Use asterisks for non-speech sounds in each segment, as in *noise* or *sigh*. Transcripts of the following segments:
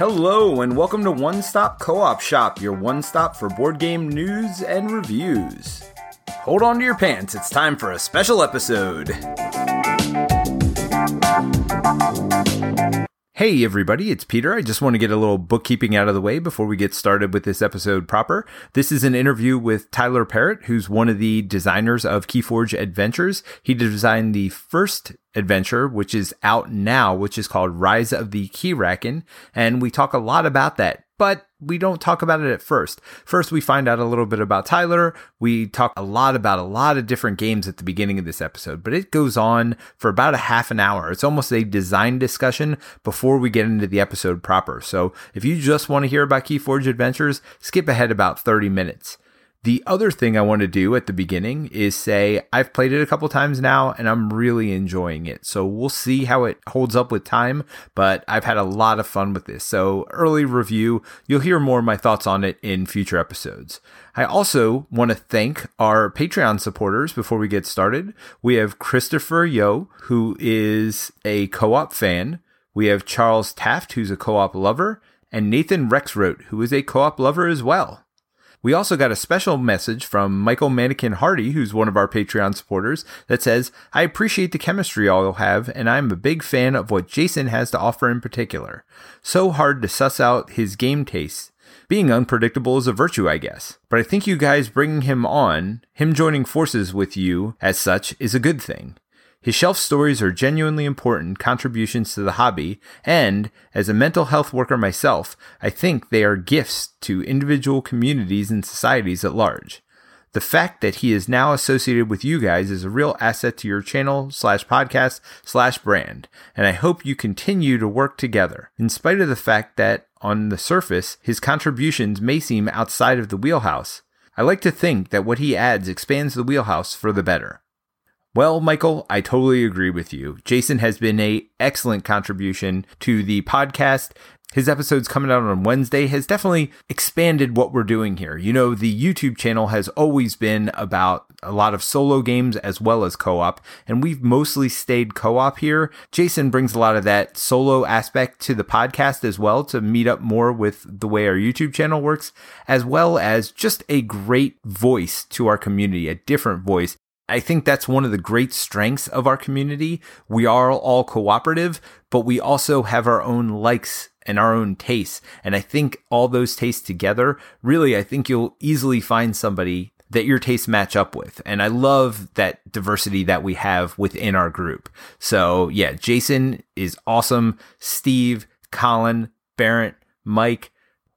Hello, and welcome to One Stop Co op Shop, your one stop for board game news and reviews. Hold on to your pants, it's time for a special episode. Hey everybody, it's Peter. I just want to get a little bookkeeping out of the way before we get started with this episode proper. This is an interview with Tyler Parrott, who's one of the designers of Keyforge Adventures. He designed the first adventure, which is out now, which is called Rise of the Keyraken, and we talk a lot about that but we don't talk about it at first. First, we find out a little bit about Tyler. We talk a lot about a lot of different games at the beginning of this episode, but it goes on for about a half an hour. It's almost a design discussion before we get into the episode proper. So if you just want to hear about Keyforge Adventures, skip ahead about 30 minutes. The other thing I want to do at the beginning is say I've played it a couple times now and I'm really enjoying it. So we'll see how it holds up with time, but I've had a lot of fun with this. So early review, you'll hear more of my thoughts on it in future episodes. I also want to thank our Patreon supporters before we get started. We have Christopher Yo, who is a co-op fan. We have Charles Taft, who's a co-op lover, and Nathan Rexroth, who is a co-op lover as well. We also got a special message from Michael Mannequin Hardy, who's one of our Patreon supporters, that says, I appreciate the chemistry all have, and I'm a big fan of what Jason has to offer in particular. So hard to suss out his game tastes. Being unpredictable is a virtue, I guess. But I think you guys bringing him on, him joining forces with you as such, is a good thing. His shelf stories are genuinely important contributions to the hobby, and as a mental health worker myself, I think they are gifts to individual communities and societies at large. The fact that he is now associated with you guys is a real asset to your channel slash podcast slash brand, and I hope you continue to work together, in spite of the fact that, on the surface, his contributions may seem outside of the wheelhouse. I like to think that what he adds expands the wheelhouse for the better. Well, Michael, I totally agree with you. Jason has been a excellent contribution to the podcast. His episodes coming out on Wednesday has definitely expanded what we're doing here. You know, the YouTube channel has always been about a lot of solo games as well as co-op, and we've mostly stayed co-op here. Jason brings a lot of that solo aspect to the podcast as well to meet up more with the way our YouTube channel works, as well as just a great voice to our community, a different voice I think that's one of the great strengths of our community. We are all cooperative, but we also have our own likes and our own tastes. And I think all those tastes together, really, I think you'll easily find somebody that your tastes match up with. And I love that diversity that we have within our group. So yeah, Jason is awesome. Steve, Colin, Barrett, Mike,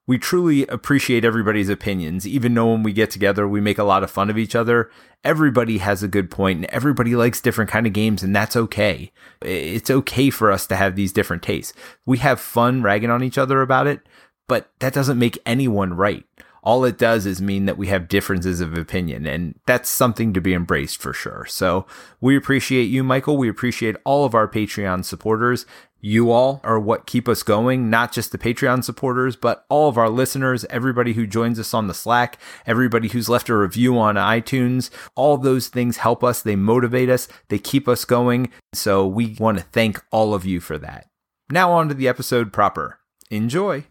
we truly appreciate everybody's opinions. Even though when we get together, we make a lot of fun of each other. Everybody has a good point and everybody likes different kind of games and that's okay. It's okay for us to have these different tastes. We have fun ragging on each other about it, but that doesn't make anyone right. All it does is mean that we have differences of opinion, and that's something to be embraced for sure. So we appreciate you, Michael. We appreciate all of our Patreon supporters, you all are what keep us going, not just the Patreon supporters, but all of our listeners, everybody who joins us on the Slack, everybody who's left a review on iTunes. All those things help us. They motivate us. They keep us going. So we want to thank all of you for that. Now on to the episode proper. Enjoy.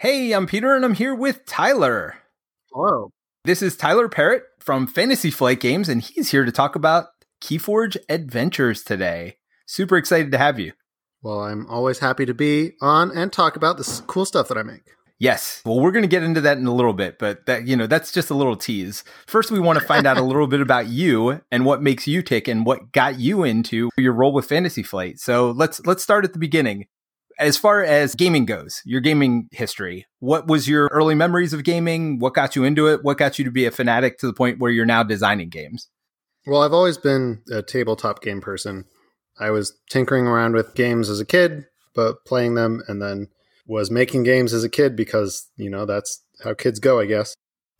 Hey, I'm Peter and I'm here with Tyler. Hello. This is Tyler Parrott from Fantasy Flight Games, and he's here to talk about Keyforge Adventures today. Super excited to have you. Well, I'm always happy to be on and talk about this cool stuff that I make. Yes. Well, we're going to get into that in a little bit, but that you know, that's just a little tease. First, we want to find out a little bit about you and what makes you tick and what got you into your role with Fantasy Flight. So, let's let's start at the beginning. As far as gaming goes, your gaming history, what was your early memories of gaming? What got you into it? What got you to be a fanatic to the point where you're now designing games? Well, I've always been a tabletop game person. I was tinkering around with games as a kid, but playing them and then was making games as a kid because, you know, that's how kids go, I guess.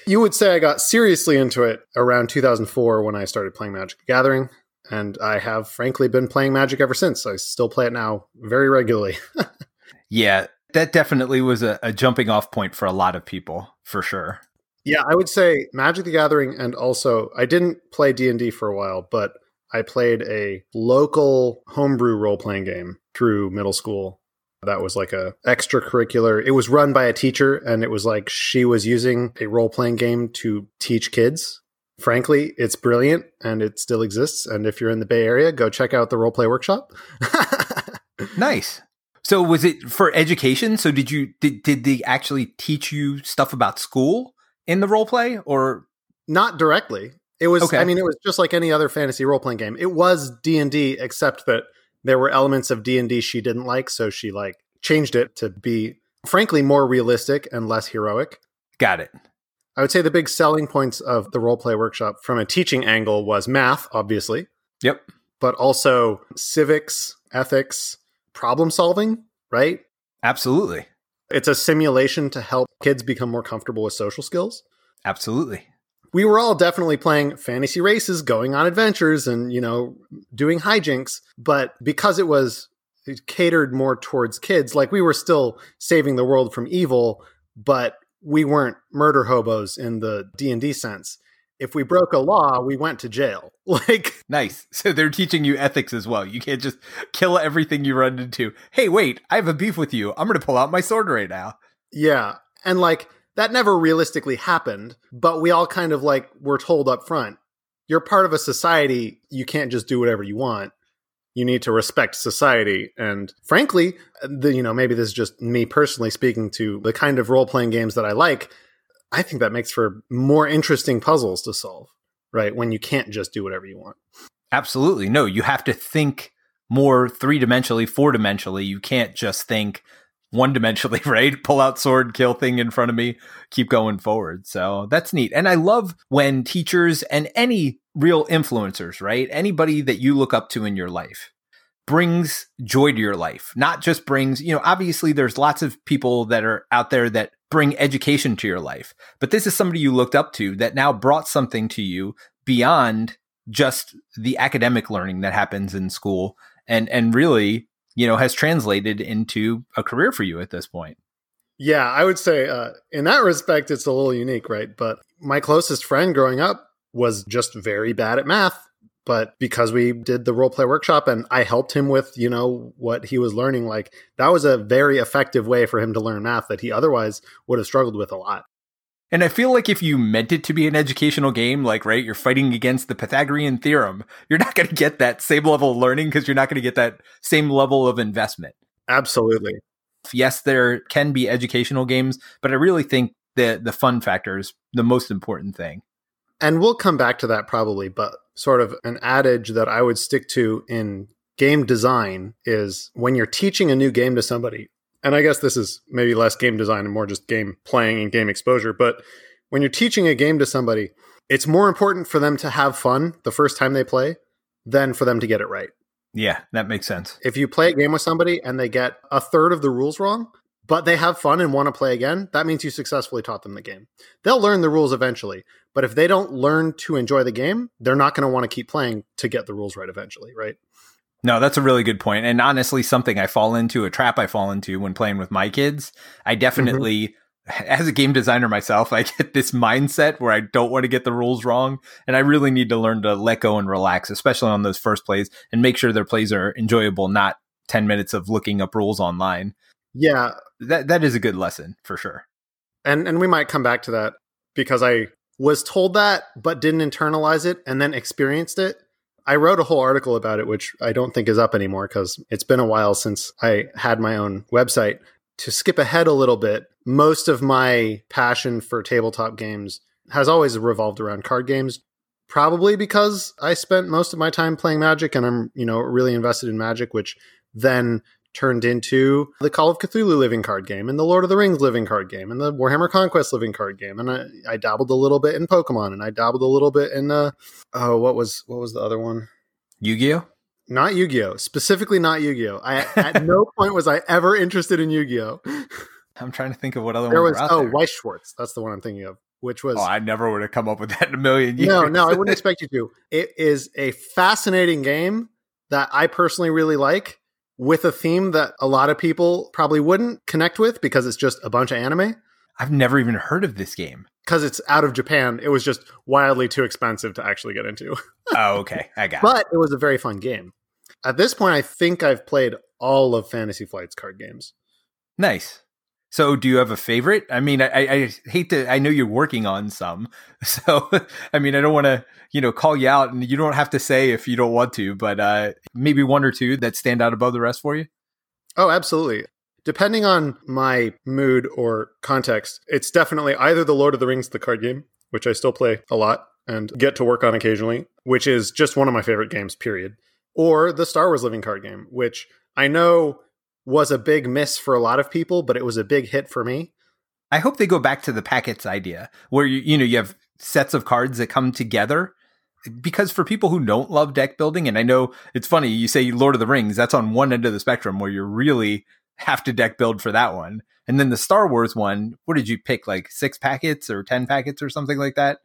You would say I got seriously into it around 2004 when I started playing Magic the Gathering, and I have frankly been playing Magic ever since. I still play it now very regularly. *laughs* yeah, that definitely was a, a jumping off point for a lot of people, for sure. Yeah, I would say Magic the Gathering and also I didn't play D&D for a while, but I played a local homebrew role playing game through middle school. That was like a extracurricular. It was run by a teacher and it was like she was using a role playing game to teach kids. Frankly, it's brilliant and it still exists. And if you're in the Bay Area, go check out the role play workshop. *laughs* nice. So was it for education? So did you did did they actually teach you stuff about school in the role play or not directly? It was okay. I mean it was just like any other fantasy role playing game. It was D&D except that there were elements of D&D she didn't like so she like changed it to be frankly more realistic and less heroic. Got it. I would say the big selling points of the role play workshop from a teaching angle was math, obviously. Yep. But also civics, ethics, problem solving, right? Absolutely. It's a simulation to help kids become more comfortable with social skills. Absolutely. We were all definitely playing fantasy races, going on adventures, and, you know, doing hijinks. But because it was catered more towards kids, like we were still saving the world from evil, but we weren't murder hobos in the D&D sense if we broke a law, we went to jail. *laughs* Like nice. So they're teaching you ethics as well. You can't just kill everything you run into. Hey, wait, I have a beef with you. I'm going to pull out my sword right now. Yeah. And like that never realistically happened, but we all kind of like were told up front, you're part of a society, you can't just do whatever you want. You need to respect society. And frankly, the, you know, maybe this is just me personally speaking to the kind of role playing games that I like I think that makes for more interesting puzzles to solve, right? When you can't just do whatever you want. Absolutely. No, you have to think more three dimensionally, four dimensionally. You can't just think one dimensionally, *laughs* right? Pull out sword, kill thing in front of me, keep going forward. So that's neat. And I love when teachers and any real influencers, right? Anybody that you look up to in your life brings joy to your life, not just brings, you know, obviously there's lots of people that are out there that bring education to your life. But this is somebody you looked up to that now brought something to you beyond just the academic learning that happens in school and and really, you know, has translated into a career for you at this point. Yeah, I would say uh, in that respect it's a little unique, right? But my closest friend growing up was just very bad at math but because we did the role play workshop and I helped him with, you know, what he was learning, like that was a very effective way for him to learn math that he otherwise would have struggled with a lot. And I feel like if you meant it to be an educational game, like, right, you're fighting against the Pythagorean theorem, you're not going to get that same level of learning because you're not going to get that same level of investment. Absolutely. Yes, there can be educational games, but I really think the the fun factor is the most important thing. And we'll come back to that probably, but sort of an adage that I would stick to in game design is when you're teaching a new game to somebody, and I guess this is maybe less game design and more just game playing and game exposure, but when you're teaching a game to somebody, it's more important for them to have fun the first time they play than for them to get it right. Yeah, that makes sense. If you play a game with somebody and they get a third of the rules wrong, but they have fun and want to play again, that means you successfully taught them the game. They'll learn the rules eventually, but if they don't learn to enjoy the game, they're not going to want to keep playing to get the rules right eventually, right? No, that's a really good point. And honestly, something I fall into, a trap I fall into when playing with my kids. I definitely, mm-hmm. *laughs* as a game designer myself, I get this mindset where I don't want to get the rules wrong. And I really need to learn to let go and relax, especially on those first plays and make sure their plays are enjoyable, not 10 minutes of looking up rules online. Yeah, that that is a good lesson for sure. And and we might come back to that because I was told that but didn't internalize it and then experienced it. I wrote a whole article about it which I don't think is up anymore cuz it's been a while since I had my own website. To skip ahead a little bit, most of my passion for tabletop games has always revolved around card games probably because I spent most of my time playing Magic and I'm, you know, really invested in Magic which then turned into the Call of Cthulhu living card game and the Lord of the Rings living card game and the Warhammer Conquest living card game. And I, I dabbled a little bit in Pokemon and I dabbled a little bit in uh oh what was what was the other one? Yu-Gi-Oh? Not Yu-Gi-Oh. Specifically not Yu-Gi-Oh. I at no *laughs* point was I ever interested in Yu-Gi-Oh. I'm trying to think of what other there was. oh, there. Weiss Schwarz. That's the one I'm thinking of. Which was oh, I never would have come up with that in a million years. No, no, I wouldn't *laughs* expect you to. It is a fascinating game that I personally really like with a theme that a lot of people probably wouldn't connect with because it's just a bunch of anime. I've never even heard of this game. Because it's out of Japan, it was just wildly too expensive to actually get into. *laughs* oh, okay. I got but it. it was a very fun game. At this point, I think I've played all of Fantasy Flight's card games. Nice. So, do you have a favorite? I mean, I, I hate to. I know you're working on some, *laughs* so I mean, I don't want to, you know, call you out, and you don't have to say if you don't want to, but uh, maybe one or two that stand out above the rest for you. Oh, absolutely. Depending on my mood or context, it's definitely either the Lord of the Rings, the card game, which I still play a lot and get to work on occasionally, which is just one of my favorite games. Period. Or the Star Wars Living Card game, which I know was a big miss for a lot of people, but it was a big hit for me. I hope they go back to the packets idea where you you know you have sets of cards that come together because for people who don't love deck building and I know it's funny you say Lord of the Rings that's on one end of the spectrum where you really have to deck build for that one. And then the Star Wars one, what did you pick like 6 packets or 10 packets or something like that?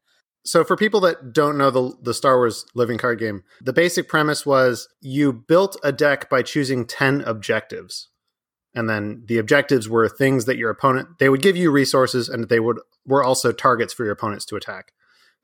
So, for people that don't know the, the Star Wars living card game, the basic premise was you built a deck by choosing 10 objectives and then the objectives were things that your opponent they would give you resources and they would were also targets for your opponents to attack.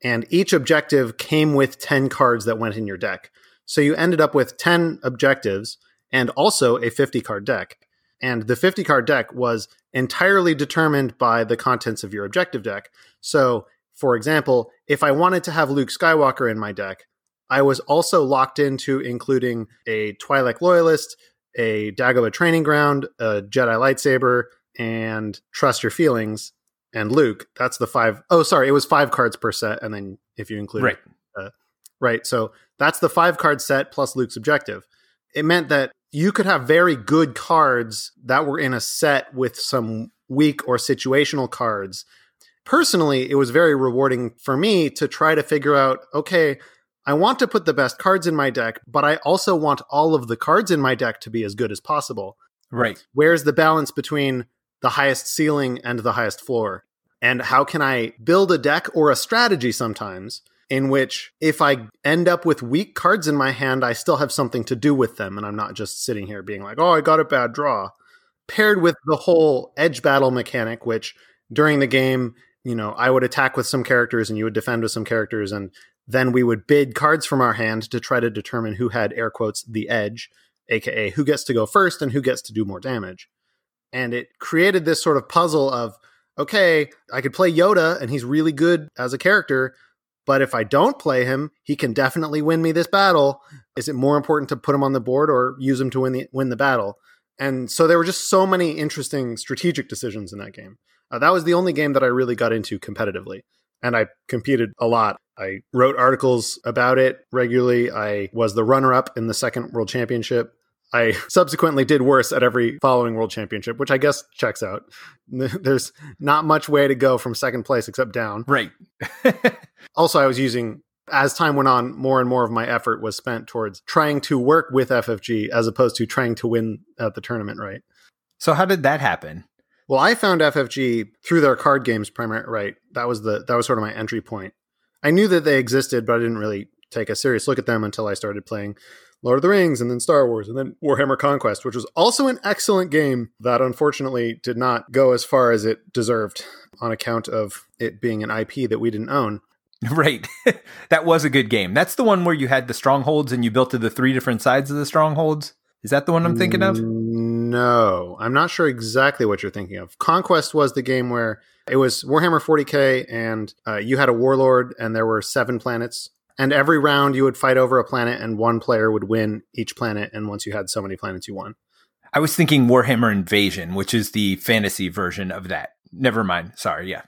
And each objective came with 10 cards that went in your deck. So you ended up with 10 objectives and also a 50 card deck. And the 50 card deck was entirely determined by the contents of your objective deck. So for example if i wanted to have luke skywalker in my deck i was also locked into including a twi'lek loyalist a Dagobah training ground, a Jedi lightsaber, and Trust Your Feelings and Luke. That's the five. Oh, sorry, it was five cards per set, and then if you include right, uh, right. So that's the five card set plus Luke's objective. It meant that you could have very good cards that were in a set with some weak or situational cards. Personally, it was very rewarding for me to try to figure out okay, I want to put the best cards in my deck, but I also want all of the cards in my deck to be as good as possible. Right. Where's the balance between the highest ceiling and the highest floor? And how can I build a deck or a strategy sometimes in which if I end up with weak cards in my hand, I still have something to do with them and I'm not just sitting here being like, oh, I got a bad draw. Paired with the whole edge battle mechanic, which during the game, you know, I would attack with some characters and you would defend with some characters and then we would bid cards from our hand to try to determine who had air quotes the edge, aka who gets to go first and who gets to do more damage. And it created this sort of puzzle of okay, I could play Yoda and he's really good as a character, but if I don't play him, he can definitely win me this battle. Is it more important to put him on the board or use him to win the win the battle? And so there were just so many interesting strategic decisions in that game. Uh, that was the only game that I really got into competitively and I competed a lot. I wrote articles about it regularly. I was the runner up in the second world championship. I *laughs* subsequently did worse at every following world championship, which I guess checks out. *laughs* There's not much way to go from second place except down. Right. *laughs* also, I was using, as time went on, more and more of my effort was spent towards trying to work with FFG as opposed to trying to win at the tournament, right? So, how did that happen? Well, I found FFG through their card games primarily. Right, that was the that was sort of my entry point. I knew that they existed, but I didn't really take a serious look at them until I started playing Lord of the Rings and then Star Wars and then Warhammer Conquest, which was also an excellent game that unfortunately did not go as far as it deserved on account of it being an IP that we didn't own. *laughs* Right. *laughs* that was a good game. That's the one where you had the strongholds and you built to the three different sides of the strongholds. Is that the one I'm thinking of? Mm, no, I'm not sure exactly what you're thinking of. Conquest was the game where it was Warhammer 40k, and uh, you had a warlord, and there were seven planets. And every round, you would fight over a planet, and one player would win each planet. And once you had so many planets, you won. I was thinking Warhammer Invasion, which is the fantasy version of that. Never mind. Sorry. Yeah.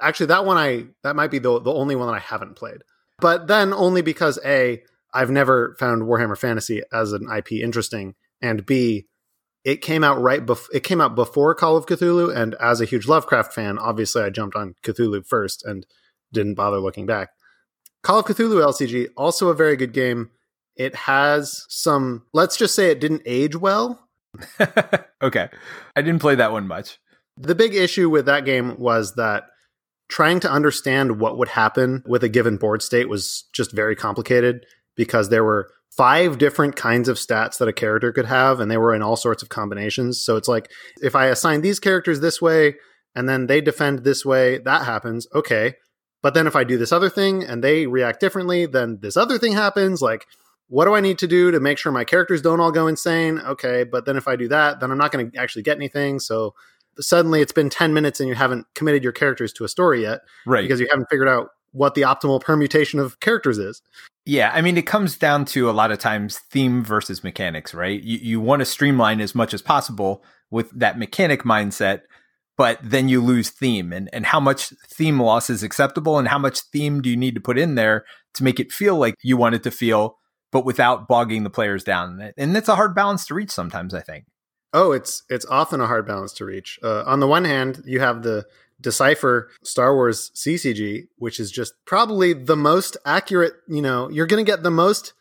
Actually, that one I that might be the the only one that I haven't played. But then only because a I've never found Warhammer Fantasy as an IP interesting, and B, it came out right before it came out before Call of Cthulhu, and as a huge Lovecraft fan, obviously I jumped on Cthulhu first and didn't bother looking back. Call of Cthulhu LCG also a very good game. It has some let's just say it didn't age well. *laughs* okay. I didn't play that one much. The big issue with that game was that trying to understand what would happen with a given board state was just very complicated because there were five different kinds of stats that a character could have and they were in all sorts of combinations so it's like if i assign these characters this way and then they defend this way, that happens. Okay. But then if I do this other thing and they react differently, then this other thing happens. Like, what do I need to do to make sure my characters don't all go insane? Okay. But then if I do that, then I'm not going to actually get anything. So suddenly it's been 10 minutes and you haven't committed your characters to a story yet. Right. Because you haven't figured out what the optimal permutation of characters is. Yeah, I mean, it comes down to a lot of times theme versus mechanics, right? You, you want to streamline as much as possible with that mechanic mindset, but then you lose theme and, and how much theme loss is acceptable and how much theme do you need to put in there to make it feel like you want it to feel, but without bogging the players down. And it's a hard balance to reach sometimes, I think. Oh, it's it's often a hard balance to reach. Uh, on the one hand, you have the decipher Star Wars CCG, which is just probably the most accurate. You know, you're going to get the most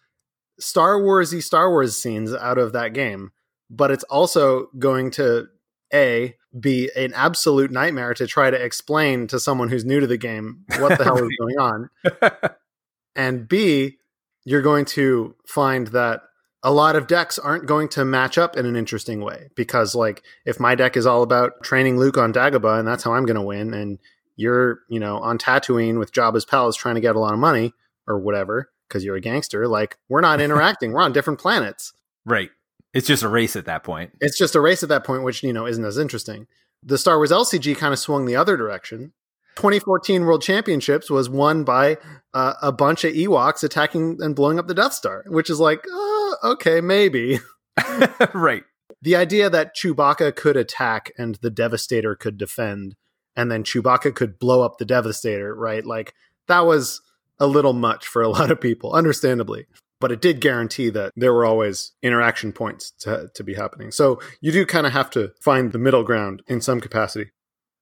Star Warsy Star Wars scenes out of that game, but it's also going to a be an absolute nightmare to try to explain to someone who's new to the game what the hell is *laughs* going on, *laughs* and b you're going to find that a lot of decks aren't going to match up in an interesting way because like if my deck is all about training Luke on Dagobah and that's how I'm going to win and you're, you know, on Tatooine with Jabba's palace trying to get a lot of money or whatever because you're a gangster, like we're not *laughs* interacting. we're on different planets. Right. It's just a race at that point. It's just a race at that point which, you know, isn't as interesting. The Star Wars LCG kind of swung the other direction 2014 World Championships was won by uh, a bunch of Ewoks attacking and blowing up the Death Star, which is like, uh, okay, maybe. *laughs* right. The idea that Chewbacca could attack and the Devastator could defend, and then Chewbacca could blow up the Devastator, right? Like, that was a little much for a *laughs* lot of people, understandably. But it did guarantee that there were always interaction points to, to be happening. So you do kind of have to find the middle ground in some capacity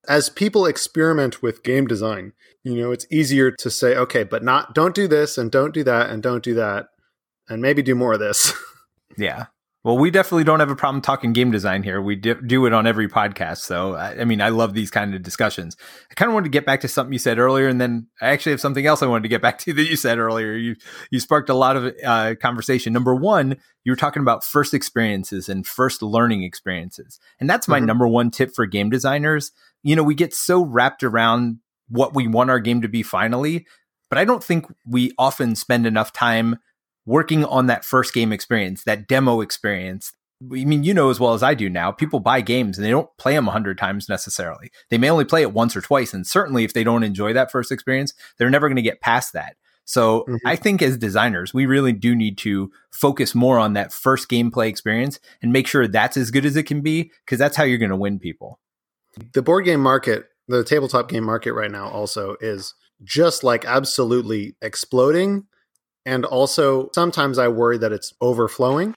as people experiment with game design, you know, it's easier to say, okay, but not don't do this and don't do that and don't do that and maybe do more of this. *laughs* yeah. Well, we definitely don't have a problem talking game design here. We do it on every podcast. So, I, I, mean, I love these kind of discussions. I kind of wanted to get back to something you said earlier, and then I actually have something else I wanted to get back to *laughs* that you said earlier. You you sparked a lot of uh, conversation. Number one, you were talking about first experiences and first learning experiences, and that's my mm-hmm. number one tip for game designers you know, we get so wrapped around what we want our game to be finally, but I don't think we often spend enough time working on that first game experience, that demo experience. I mean, you know as well as I do now, people buy games and they don't play them a hundred times necessarily. They may only play it once or twice. And certainly if they don't enjoy that first experience, they're never going to get past that. So mm-hmm. I think as designers, we really do need to focus more on that first gameplay experience and make sure that's as good as it can be, because that's how you're going to win people. The board game market, the tabletop game market right now also is just like absolutely exploding. And also, sometimes I worry that it's overflowing.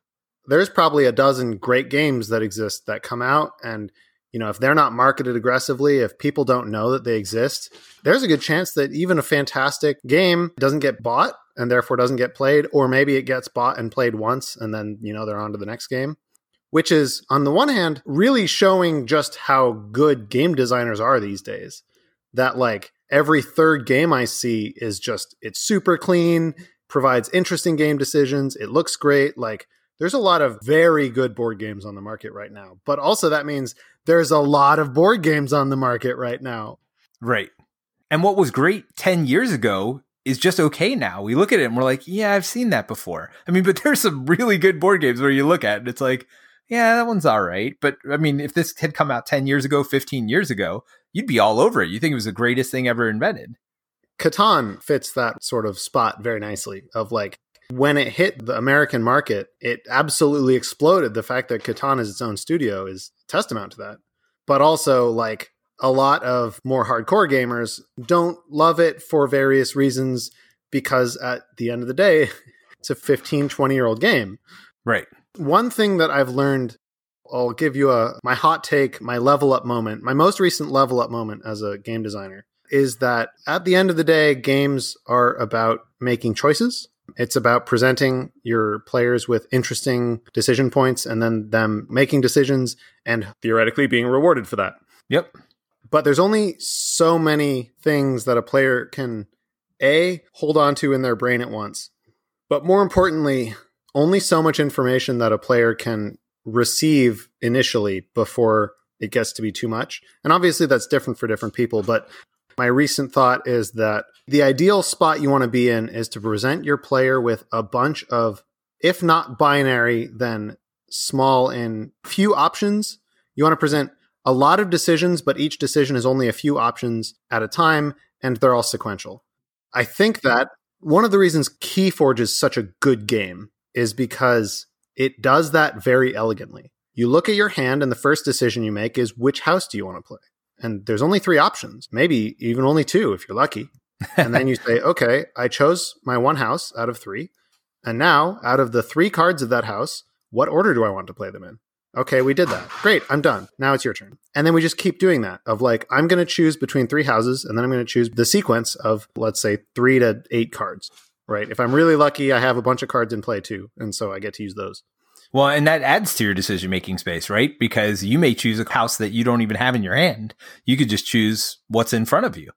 There's probably a dozen great games that exist that come out. And, you know, if they're not marketed aggressively, if people don't know that they exist, there's a good chance that even a fantastic game doesn't get bought and therefore doesn't get played. Or maybe it gets bought and played once and then, you know, they're on to the next game which is on the one hand really showing just how good game designers are these days that like every third game i see is just it's super clean provides interesting game decisions it looks great like there's a lot of very good board games on the market right now but also that means there's a lot of board games on the market right now right and what was great 10 years ago is just okay now. We look at it and we're like, yeah, I've seen that before. I mean, but *laughs* there's some really good board games where you look at it and it's like, yeah, that one's all right. But I mean, if this had come out 10 years ago, 15 years ago, you'd be all over it. You think it was the greatest thing ever invented. Catan fits that sort of spot very nicely of like when it hit the American market, it absolutely exploded. The fact that Catan is its own studio is testament to that. But also like a lot of more hardcore gamers don't love it for various reasons because at the end of the day, *laughs* it's a 15, 20 year old game. Right. One thing that I've learned, I'll give you a my hot take, my level up moment, my most recent level up moment as a game designer is that at the end of the day, games are about making choices. It's about presenting your players with interesting decision points and then them making decisions and theoretically being rewarded for that. Yep. But there's only so many things that a player can A, hold on to in their brain at once. But more importantly, only so much information that a player can receive initially before it gets to be too much. And obviously, that's different for different people. But my recent thought is that the ideal spot you want to be in is to present your player with a bunch of, if not binary, then small and few options. You want to present a lot of decisions, but each decision is only a few options at a time, and they're all sequential. I think that one of the reasons Keyforge is such a good game is because it does that very elegantly. You look at your hand, and the first decision you make is which house do you want to play? And there's only three options, maybe even only two if you're lucky. and then you *laughs* say, okay, I chose my one house out of three. And now, out of the three cards of that house, what order do I want to play them in? Okay, we did that. Great, I'm done. Now it's your turn. And then we just keep doing that of like, I'm going to choose between three houses, and then I'm going to choose the sequence of, let's say, three to eight cards, right? If I'm really lucky, I have a bunch of cards in play too. And so I get to use those. Well, and that adds to your decision making space, right? Because you may choose a house that you don't even have in your hand. You could just choose what's in front of you.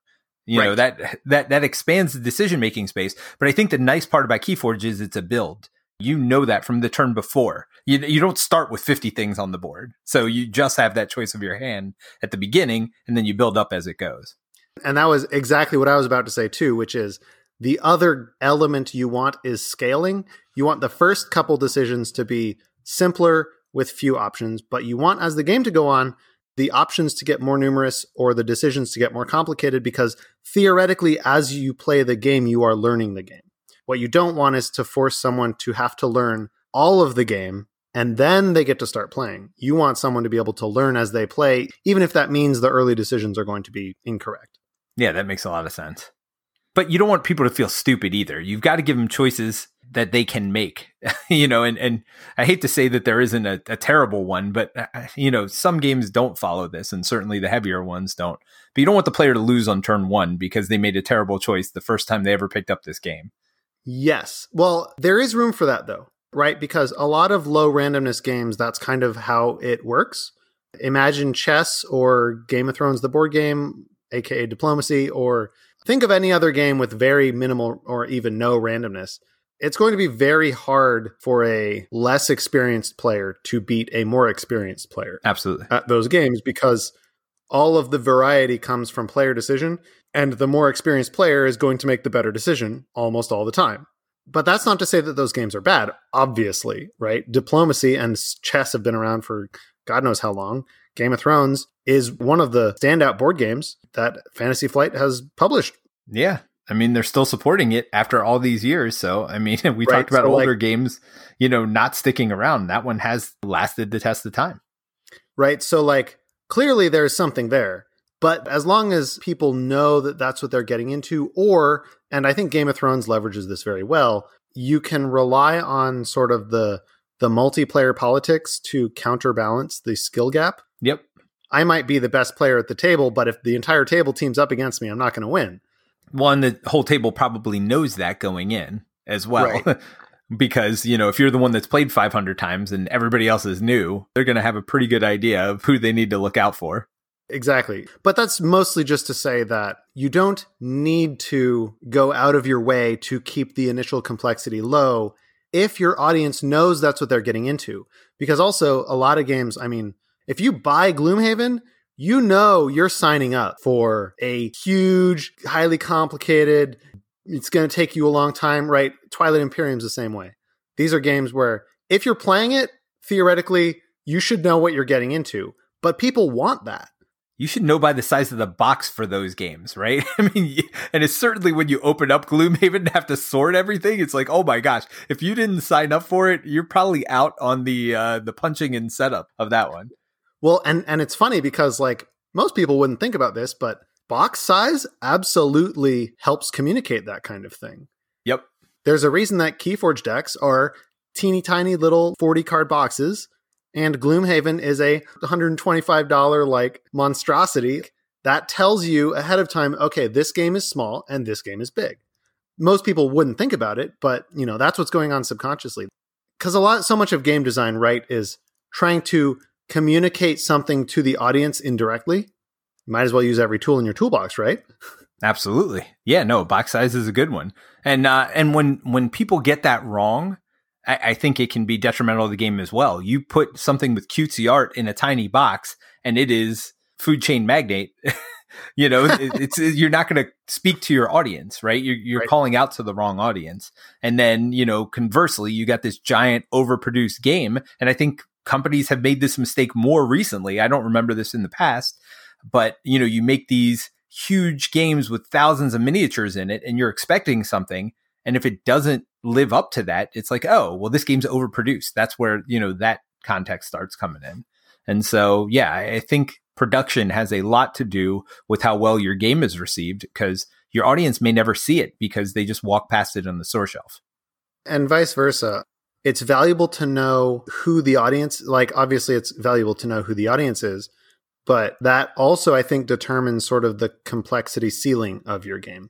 You right. know, that that that expands the decision making space. But I think the nice part about Keyforge is it's a build. You know that from the turn before. You you don't start with 50 things on the board. So you just have that choice of your hand at the beginning and then you build up as it goes. And that was exactly what I was about to say too, which is the other element you want is scaling. You want the first couple decisions to be simpler with few options, but you want as the game to go on the options to get more numerous or the decisions to get more complicated because theoretically as you play the game you are learning the game. What you don't want is to force someone to have to learn all of the game and then they get to start playing. You want someone to be able to learn as they play, even if that means the early decisions are going to be incorrect. Yeah, that makes a lot of sense. But you don't want people to feel stupid either. You've got to give them choices that they can make, *laughs* you know, and, and I hate to say that there isn't a, a terrible one, but uh, you know, some games don't follow this and certainly the heavier ones don't. But you don't want the player to lose on turn one because they made a terrible choice the first time they ever picked up this game. Yes. Well, there is room for that though, right? Because a lot of low randomness games, that's kind of how it works. Imagine chess or Game of Thrones, the board game, aka diplomacy, or think of any other game with very minimal or even no randomness. It's going to be very hard for a less experienced player to beat a more experienced player. Absolutely. At those games because all of the variety comes from player decision and the more experienced player is going to make the better decision almost all the time. But that's not to say that those games are bad, obviously, right? Diplomacy and chess have been around for God knows how long. Game of Thrones is one of the standout board games that Fantasy Flight has published. Yeah. I mean, they're still supporting it after all these years. So, I mean, *laughs* we right. talked about so older like, games, you know, not sticking around. That one has lasted the test of time. Right. So, like, clearly there's something there. But as long as people know that that's what they're getting into, or, and I think Game of Thrones leverages this very well, you can rely on sort of the the multiplayer politics to counterbalance the skill gap. Yep. I might be the best player at the table, but if the entire table teams up against me, I'm not going to win. One, the whole table probably knows that going in as well. Right. *laughs* because, you know, if you're the one that's played 500 times and everybody else is new, they're going to have a pretty good idea of who they need to look out for. Exactly. But that's mostly just to say that you don't need to go out of your way to keep the initial complexity low if your audience knows that's what they're getting into. Because also, a lot of games, I mean, if you buy Gloomhaven, you know you're signing up for a huge, highly complicated, it's going to take you a long time, right? Twilight Imperium's the same way. These are games where if you're playing it, theoretically, you should know what you're getting into. But people want that you should know by the size of the box for those games, right? *laughs* I mean, and it's certainly when you open up Gloomhaven and have to sort everything, it's like, oh my gosh, if you didn't sign up for it, you're probably out on the uh, the punching and setup of that one. Well, and and it's funny because like most people wouldn't think about this, but box size absolutely helps communicate that kind of thing. Yep. There's a reason that Keyforge decks are teeny tiny little 40 card boxes and Gloomhaven is a $125 like monstrosity that tells you ahead of time, okay, this game is small and this game is big. Most people wouldn't think about it, but you know, that's what's going on subconsciously. Cuz a lot so much of game design, right, is trying to communicate something to the audience indirectly. You might as well use every tool in your toolbox, right? Absolutely. Yeah, no, box size is a good one. And uh and when when people get that wrong, I, I think it can be detrimental to the game as well. You put something with cutesy art in a tiny box, and it is food chain magnate. *laughs* you know, it, it's you're not going to speak to your audience, right? You're you're right. calling out to the wrong audience, and then you know, conversely, you got this giant overproduced game, and I think companies have made this mistake more recently. I don't remember this in the past, but you know, you make these huge games with thousands of miniatures in it, and you're expecting something, and if it doesn't live up to that, it's like, oh, well, this game's overproduced. That's where, you know, that context starts coming in. And so, yeah, I think production has a lot to do with how well your game is received because your audience may never see it because they just walk past it on the store shelf. And vice versa. It's valuable to know who the audience, like, obviously, it's valuable to know who the audience is, but that also, I think, determines sort of the complexity ceiling of your game.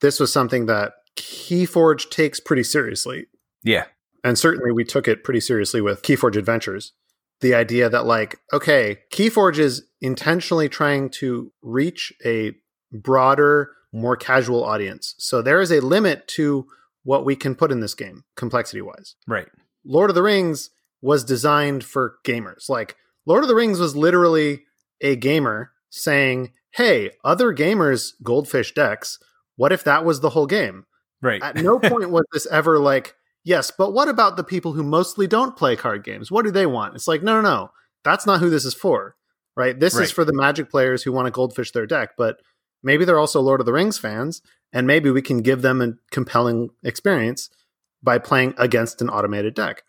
This was something that Keyforge takes pretty seriously. Yeah. And certainly we took it pretty seriously with Keyforge Adventures. The idea that, like, okay, Keyforge is intentionally trying to reach a broader, more casual audience. So there is a limit to what we can put in this game, complexity wise. Right. Lord of the Rings was designed for gamers. Like, Lord of the Rings was literally a gamer saying, hey, other gamers goldfish decks. What if that was the whole game? Right. At no *laughs* point was this ever like, yes, but what about the people who mostly don't play card games? What do they want? It's like, no, no, no. That's not who this is for. Right? This right. is for the magic players who want to goldfish their deck, but maybe they're also Lord of the Rings fans, and maybe we can give them a compelling experience by playing against an automated deck.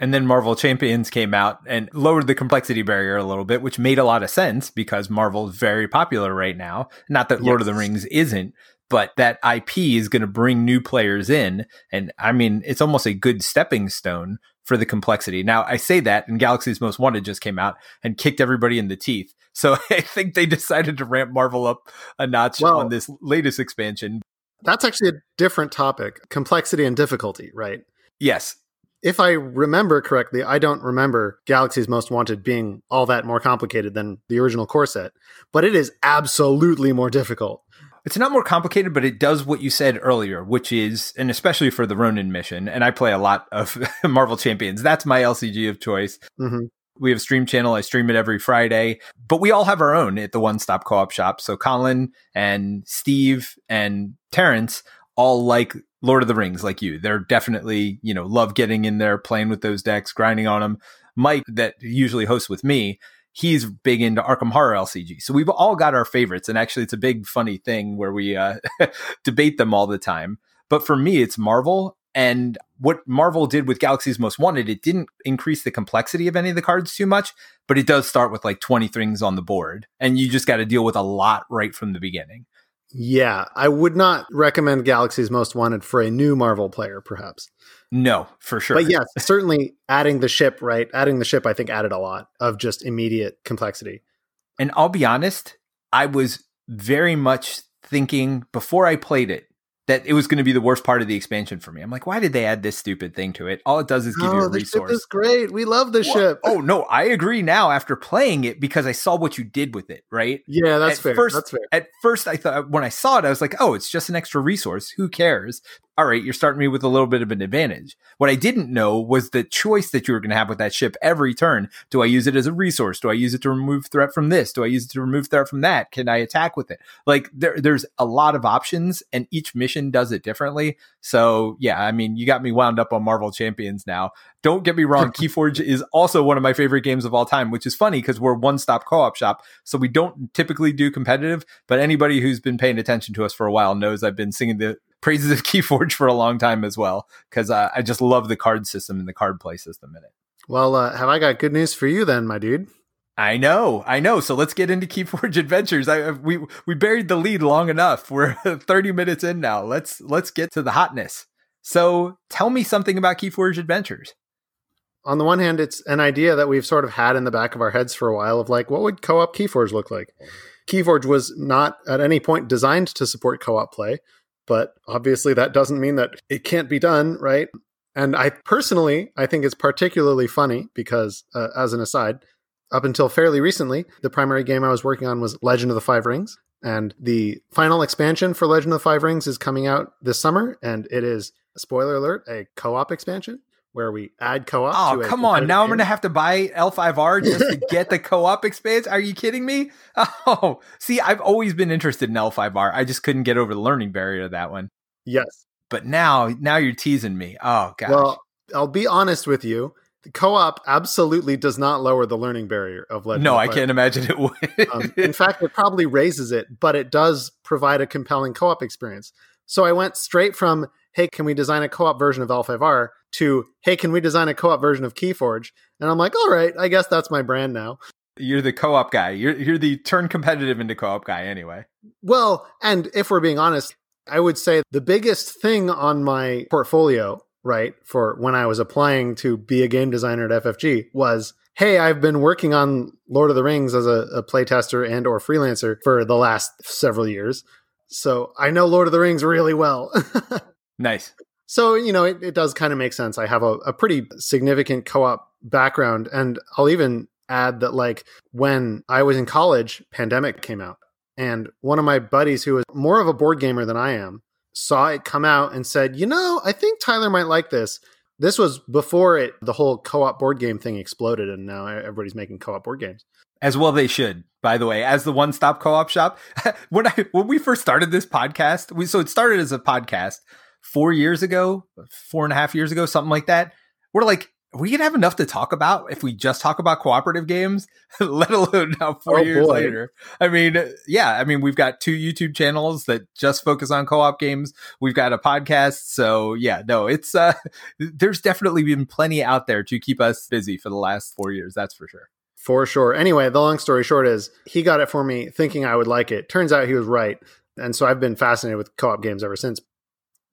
And then Marvel Champions came out and lowered the complexity barrier a little bit, which made a lot of sense because Marvel is very popular right now. Not that Lord of the Rings isn't, but that IP is going to bring new players in. And I mean, it's almost a good stepping stone for the complexity. Now, I say that, and Galaxy's Most Wanted just came out and kicked everybody in the teeth. *laughs* So I think they decided to ramp Marvel up a notch well, on this latest expansion. That's actually a different topic complexity and difficulty, right? Yes. If I remember correctly, I don't remember Galaxy's Most Wanted being all that more complicated than the original core set, but it is absolutely more difficult. It's not more complicated, but it does what you said earlier, which is, and especially for the Ronin mission, and I play a lot of *laughs* Marvel Champions. That's my LCG of choice. Mm-hmm. We have a stream channel. I stream it every Friday, but we all have our own at the one stop co op shop. So Colin and Steve and Terrence all like Lord of the Rings, like you. They're definitely, you know, love getting in there, playing with those decks, grinding on them. Mike, that usually hosts with me, he's big into Arkham Horror LCG. So we've all got our favorites, and actually, it's a big funny thing where we uh, *laughs* debate them all the time. But for me, it's Marvel. And what Marvel did with Galaxy's Most Wanted, it didn't increase the complexity of any of the cards too much, but it does start with like 20 things on the board. And you just got to deal with a lot right from the beginning. Yeah, I would not recommend Galaxy's Most Wanted for a new Marvel player, perhaps. No, for sure. But yes, certainly adding the ship, right? Adding the ship, I think, added a lot of just immediate complexity. And I'll be honest, I was very much thinking before I played it that it was going to be the worst part of the expansion for me. I'm like, why did they add this stupid thing to it? All it does is give oh, you a the resource. Ship is great. We love the well, ship. oh no, I agree now after playing it because I saw what you did with it. Right? Yeah, that's at fair. First, that's fair. At first, I thought when I saw it, I was like, oh, it's just an extra resource. Who cares? All right, you're starting me with a little bit of an advantage. What I didn't know was the choice that you were going to have with that ship every turn. Do I use it as a resource? Do I use it to remove threat from this? Do I use it to remove threat from that? Can I attack with it? Like there, there's a lot of options and each mission does it differently. So yeah, I mean, you got me wound up on Marvel Champions now. Don't get me wrong. *laughs* Keyforge is also one of my favorite games of all time, which is funny because we're one stop co op shop. So we don't typically do competitive, but anybody who's been paying attention to us for a while knows I've been singing the praises of *laughs* Keyforge for a long time as well because uh, I just love the card system and the card play system in it. Well, uh, have I got good news for you then, my dude? I know, I know. So let's get into Keyforge *laughs* Adventures. I we we buried the lead long enough. We're *laughs* 30 minutes in now. Let's let's get to the hotness. So tell me something about Keyforge Adventures. On the one hand, it's an idea that we've sort of had in the back of our heads for a while of like, what would co-op Keyforge look like? Keyforge was not at any point designed to support co-op play. But obviously, that doesn't mean that it can't be done, right? And I personally, I think it's particularly funny because, uh, as an aside, up until fairly recently, the primary game I was working on was Legend of the Five Rings. And the final expansion for Legend of the Five Rings is coming out this summer. And it is, spoiler alert, a co op expansion. Where we add co-op. Oh, come on! Now. I'm going to have to buy L5R just to *laughs* get the co-op experience. Are you kidding me? *laughs* Oh, see, I've always been interested in L5R. I just couldn't get over the learning barrier to that one. Yes, but now, now you're teasing me. Oh gosh. Well, I'll be honest with you. The co-op absolutely does not lower the learning barrier of Legend. No, of I can't imagine it *laughs* would. um, in fact, it probably raises it, but it does provide a compelling co-op experience. So I went straight from hey, can we design a co-op version of L5R to hey, can we design a co-op version of Keyforge? And I'm like, all right, I guess that's my brand now. You're the co-op guy. You're you're the turn competitive into co-op guy anyway. Well, and if we're being honest, I would say the biggest thing on my portfolio, right, for when I was applying to be a game designer at FFG was hey i've been working on lord of the rings as a, a playtester and or freelancer for the last several years so i know lord of the rings really well *laughs* nice so you know it, it does kind of make sense i have a, a pretty significant co-op background and i'll even add that like when i was in college pandemic came out and one of my buddies, who was more of a board gamer than I am, saw it come out and said, "You know, I think Tyler might like this." This was before it the whole co-op board game thing exploded, and now everybody's making co-op board games. As well, they should. By the way, as the one-stop co-op shop, *laughs* when I when we first started this podcast, we so it started as a podcast four years ago, four and a half years ago, something like that. We're like, we can have enough to talk about if we just talk about cooperative games, *laughs* let alone now four oh, years boy. later. I mean, yeah, I mean, we've got two YouTube channels that just focus on co-op games. We've got a podcast. So yeah, no, it's, uh, *laughs* there's definitely been plenty out there to keep us busy for the last four years. That's for sure. For sure. Anyway, the long story short is he got it for me thinking I would like it. Turns out he was right. And so I've been fascinated with co-op games ever since.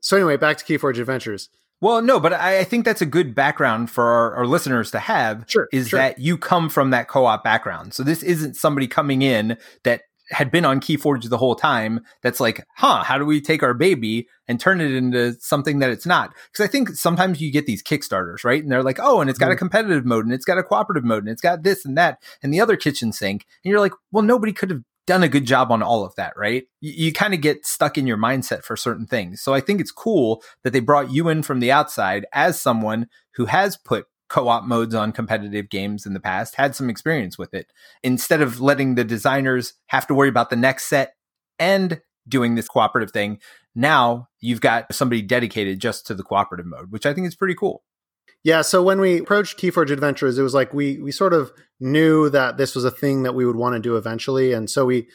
So anyway, back to Keyforge Adventures. Well, no, but I, I, think that's a good background for our, our listeners to have. Sure, is sure. that you come from that co-op background. So this isn't somebody coming in that had been on Keyforge the whole time. That's like, huh? How do we take our baby and turn it into something that it's not? Because I think sometimes you get these Kickstarters, right? And they're like, oh, and it's got mm-hmm. a competitive mode, and it's got a cooperative mode, and it's got this and that, and the other kitchen sink. And you're like, well, nobody could have done a good job on all of that, right? You, you kind of get stuck in your mindset for certain things. So I think it's cool that they brought you in from the outside as someone who has put co-op modes on competitive games in the past, had some experience with it, instead of letting the designers have to worry about the next set and doing this cooperative thing. Now you've got somebody dedicated just to the cooperative mode, which I think is pretty cool. Yeah, so when we approached Keyforge Adventures, it was like we we sort of knew that this was a thing that we would want to do eventually, and so we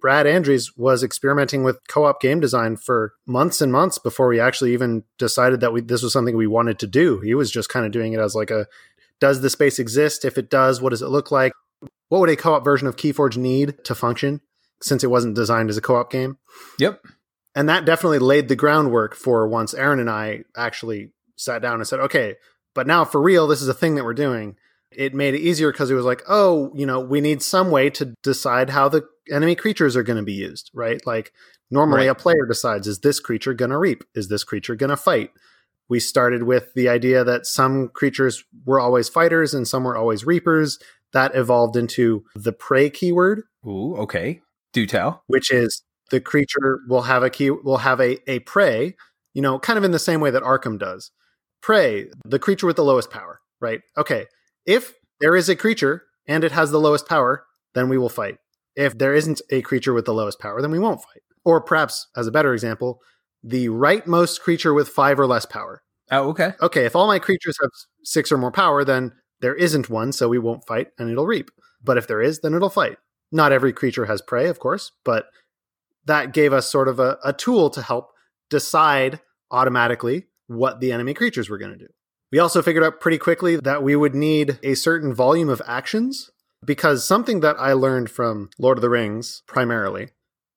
Brad Andrews was experimenting with co-op game design for months and months before we actually even decided that we this was something we wanted to do. He was just kind of doing it as like a does the space exist? If it does, what does it look like? What would a co-op version of Keyforge need to function since it wasn't designed as a co-op game? Yep. And that definitely laid the groundwork for once Aaron and I actually sat down and said, "Okay, but now for real, this is a thing that we're doing. It made it easier because it was like, oh, you know, we need some way to decide how the enemy creatures are going to be used, right? Like normally right. a player decides, is this creature going to reap? Is this creature going to fight? We started with the idea that some creatures were always fighters and some were always reapers. That evolved into the prey keyword. Ooh, okay. Do tell. Which is the creature will have a key will have a, a prey, you know, kind of in the same way that Arkham does prey, the creature with the lowest power, right? Okay. If there is a creature and it has the lowest power, then we will fight. If there isn't a creature with the lowest power, then we won't fight. Or perhaps, as a better example, the rightmost creature with five or less power. Oh, okay. Okay, if all my creatures have six or more power, then there isn't one, so we won't fight and it'll reap. But if there is, then it'll fight. Not every creature has prey, of course, but that gave us sort of a, a tool to help decide automatically what the enemy creatures were going to do. We also figured out pretty quickly that we would need a certain volume of actions because something that I learned from Lord of the Rings primarily,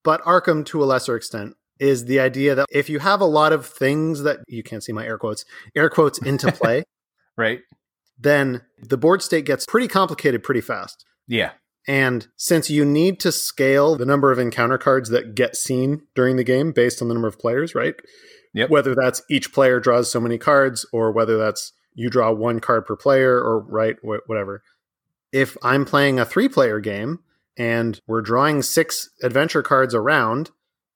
but Arkham to a lesser extent, is the idea that if you have a lot of things that you can't see my air quotes, air quotes into *laughs* play, right? Then the board state gets pretty complicated pretty fast. Yeah. And since you need to scale the number of encounter cards that get seen during the game based on the number of players, right? Yep. Whether that's each player draws so many cards or whether that's you draw one card per player or right wh- whatever. If I'm playing a 3-player game and we're drawing 6 adventure cards around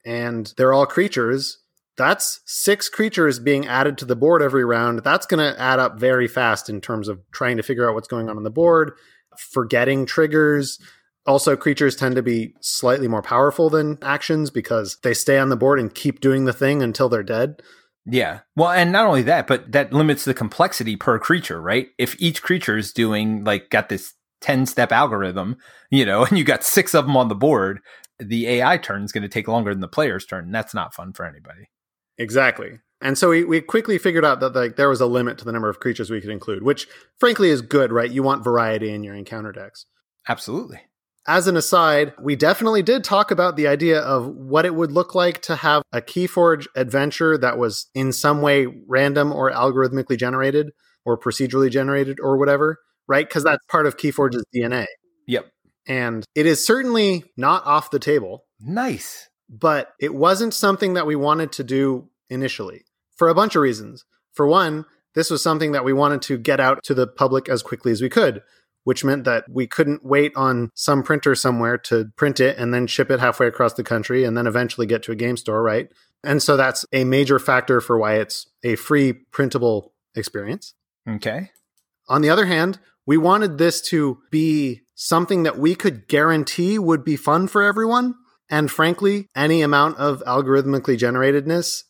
and they're all creatures, that's six creatures being added to the board every round. That's going to add up very fast in terms of trying to figure out what's going on on the board, forgetting triggers. Also, creatures tend to be slightly more powerful than actions because they stay on the board and keep doing the thing until they're dead. Yeah. Well, and not only that, but that limits the complexity per creature, right? If each creature is doing like got this 10 step algorithm, you know, *laughs* and you got six of them on the board, the AI turn is going to take longer than the player's turn. And that's not fun for anybody. Exactly. And so we, we quickly figured out that like there was a limit to the number of creatures we could include, which frankly is good, right? You want variety in your encounter decks. Absolutely. As an aside, we definitely did talk about the idea of what it would look like to have a Keyforge adventure that was in some way random or algorithmically generated or procedurally generated or whatever, right? Because that's part of Keyforge's DNA. Yep. And it is certainly not off the table. Nice but it wasn't something that we wanted to do initially for a bunch of reasons. For one, this was something that we wanted to get out to the public as quickly as we could, which meant that we couldn't wait on some printer somewhere to print it and then ship it halfway across the country and then eventually get to a game store, right? And so that's a major factor for why it's a free printable experience. Okay. On the other hand, we wanted this to be something that we could guarantee would be fun for everyone and frankly, any amount of algorithmically generatedness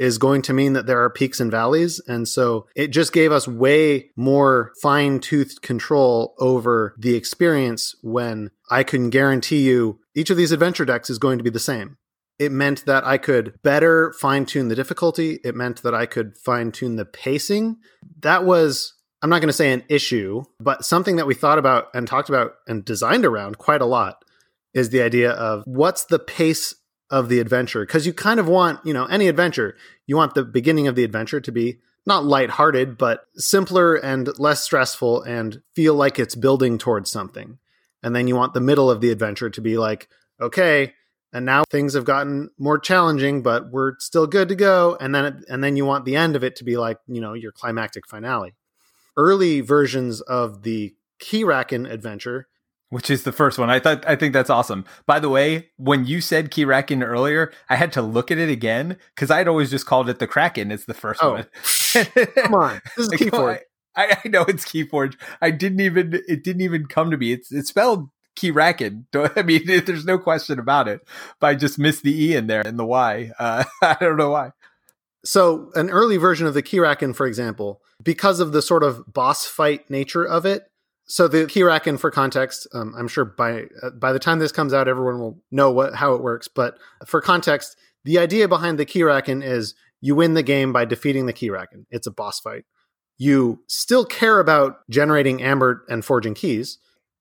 is going to mean that there are peaks and valleys. And so it just gave us way more fine toothed control over the experience when I can guarantee you each of these adventure decks is going to be the same. It meant that I could better fine tune the difficulty. It meant that I could fine tune the pacing. That was, I'm not going to say an issue, but something that we thought about and talked about and designed around quite a lot is the idea of what's the pace of the adventure because you kind of want you know any adventure you want the beginning of the adventure to be not lighthearted but simpler and less stressful and feel like it's building towards something. And then you want the middle of the adventure to be like okay and now things have gotten more challenging but we're still good to go. And then and then you want the end of it to be like you know your climactic finale. Early versions of the Keyraken adventure which is the first one. I thought I think that's awesome. By the way, when you said Keyraken earlier, I had to look at it again because I'd always just called it the Kraken. It's the first oh. one. *laughs* Come on, this is *laughs* Keyforge. I, I, know it's Keyforge. I didn't even it didn't even come to me. It's it's spelled Keyraken. *laughs* I mean, there's no question about it. But I just missed the e in there and the y. Uh, I don't know why. So, an early version of the Keyraken, for example, because of the sort of boss fight nature of it, so the Keyraken, for context, um, I'm sure by uh, by the time this comes out, everyone will know what how it works. But for context, the idea behind the Keyraken is you win the game by defeating the Keyraken. It's a boss fight. You still care about generating amber and forging keys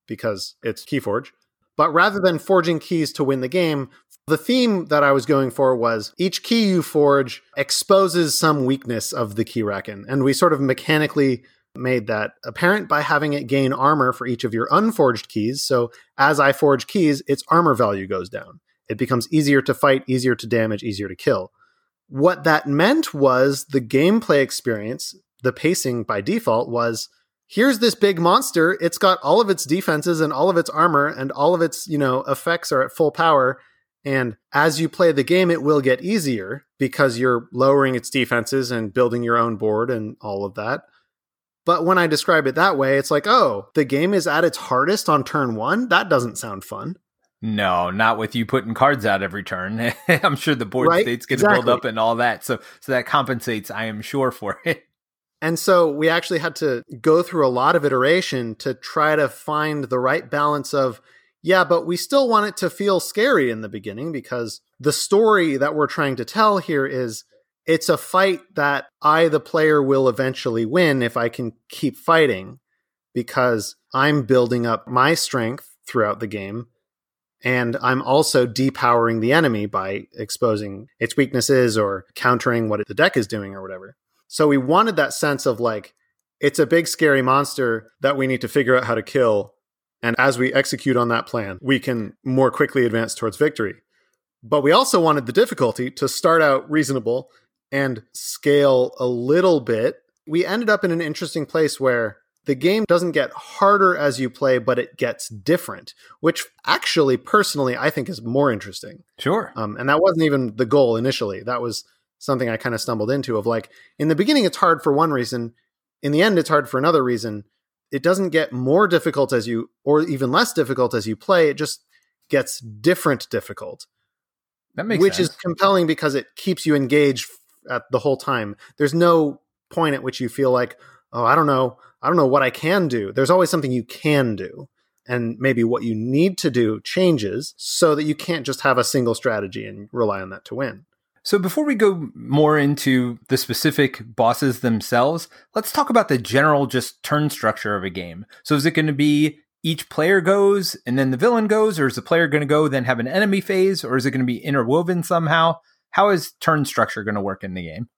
because it's Keyforge. But rather than forging keys to win the game, the theme that I was going for was each key you forge exposes some weakness of the Keyraken, and we sort of mechanically made that apparent by having it gain armor for each of your unforged keys. So as I forge keys, its armor value goes down. It becomes easier to fight, easier to damage, easier to kill. What that meant was the gameplay experience, the pacing by default was here's this big monster. It's got all of its defenses and all of its armor and all of its, you know, effects are at full power. And as you play the game, it will get easier because you're lowering its defenses and building your own board and all of that. But when I describe it that way, it's like, oh, the game is at its hardest on turn one? That doesn't sound fun. No, not with you putting cards out every turn. *laughs* I'm sure the board right? state's going to exactly. build up and all that. So, so that compensates, I am sure, for *laughs* it. And so we actually had to go through a lot of iteration to try to find the right balance of, yeah, but we still want it to feel scary in the beginning because the story that we're trying to tell here is it's a fight that I, the player, will eventually win if I can keep fighting because I'm building up my strength throughout the game. And I'm also depowering the enemy by exposing its weaknesses or countering what the deck is doing or whatever. So we wanted that sense of like, it's a big scary monster that we need to figure out how to kill. And as we execute on that plan, we can more quickly advance towards victory. But we also wanted the difficulty to start out reasonable and scale a little bit, we ended up in an interesting place where the game doesn't get harder as you play, but it gets different, which actually, personally, I think is more interesting. Sure. Um, and that wasn't even the goal initially. That was something I kind of stumbled into of like in the beginning it's hard for one reason, in the end it's hard for another reason. It doesn't get more difficult as you or even less difficult as you play. It just gets different difficult. That makes which sense. is compelling because it keeps you engaged at the whole time. There's no point at which you feel like, oh, I don't know, I don't know what I can do. There's always something you can do. And maybe what you need to do changes so that you can't just have a single strategy and rely on that to win. So before we go more into the specific bosses themselves, let's talk about the general just turn structure of a game. So is it going to be each player goes and then the villain goes, or is the player going to go then have an enemy phase, or is it going to be interwoven somehow? How is turn structure going to work in the game?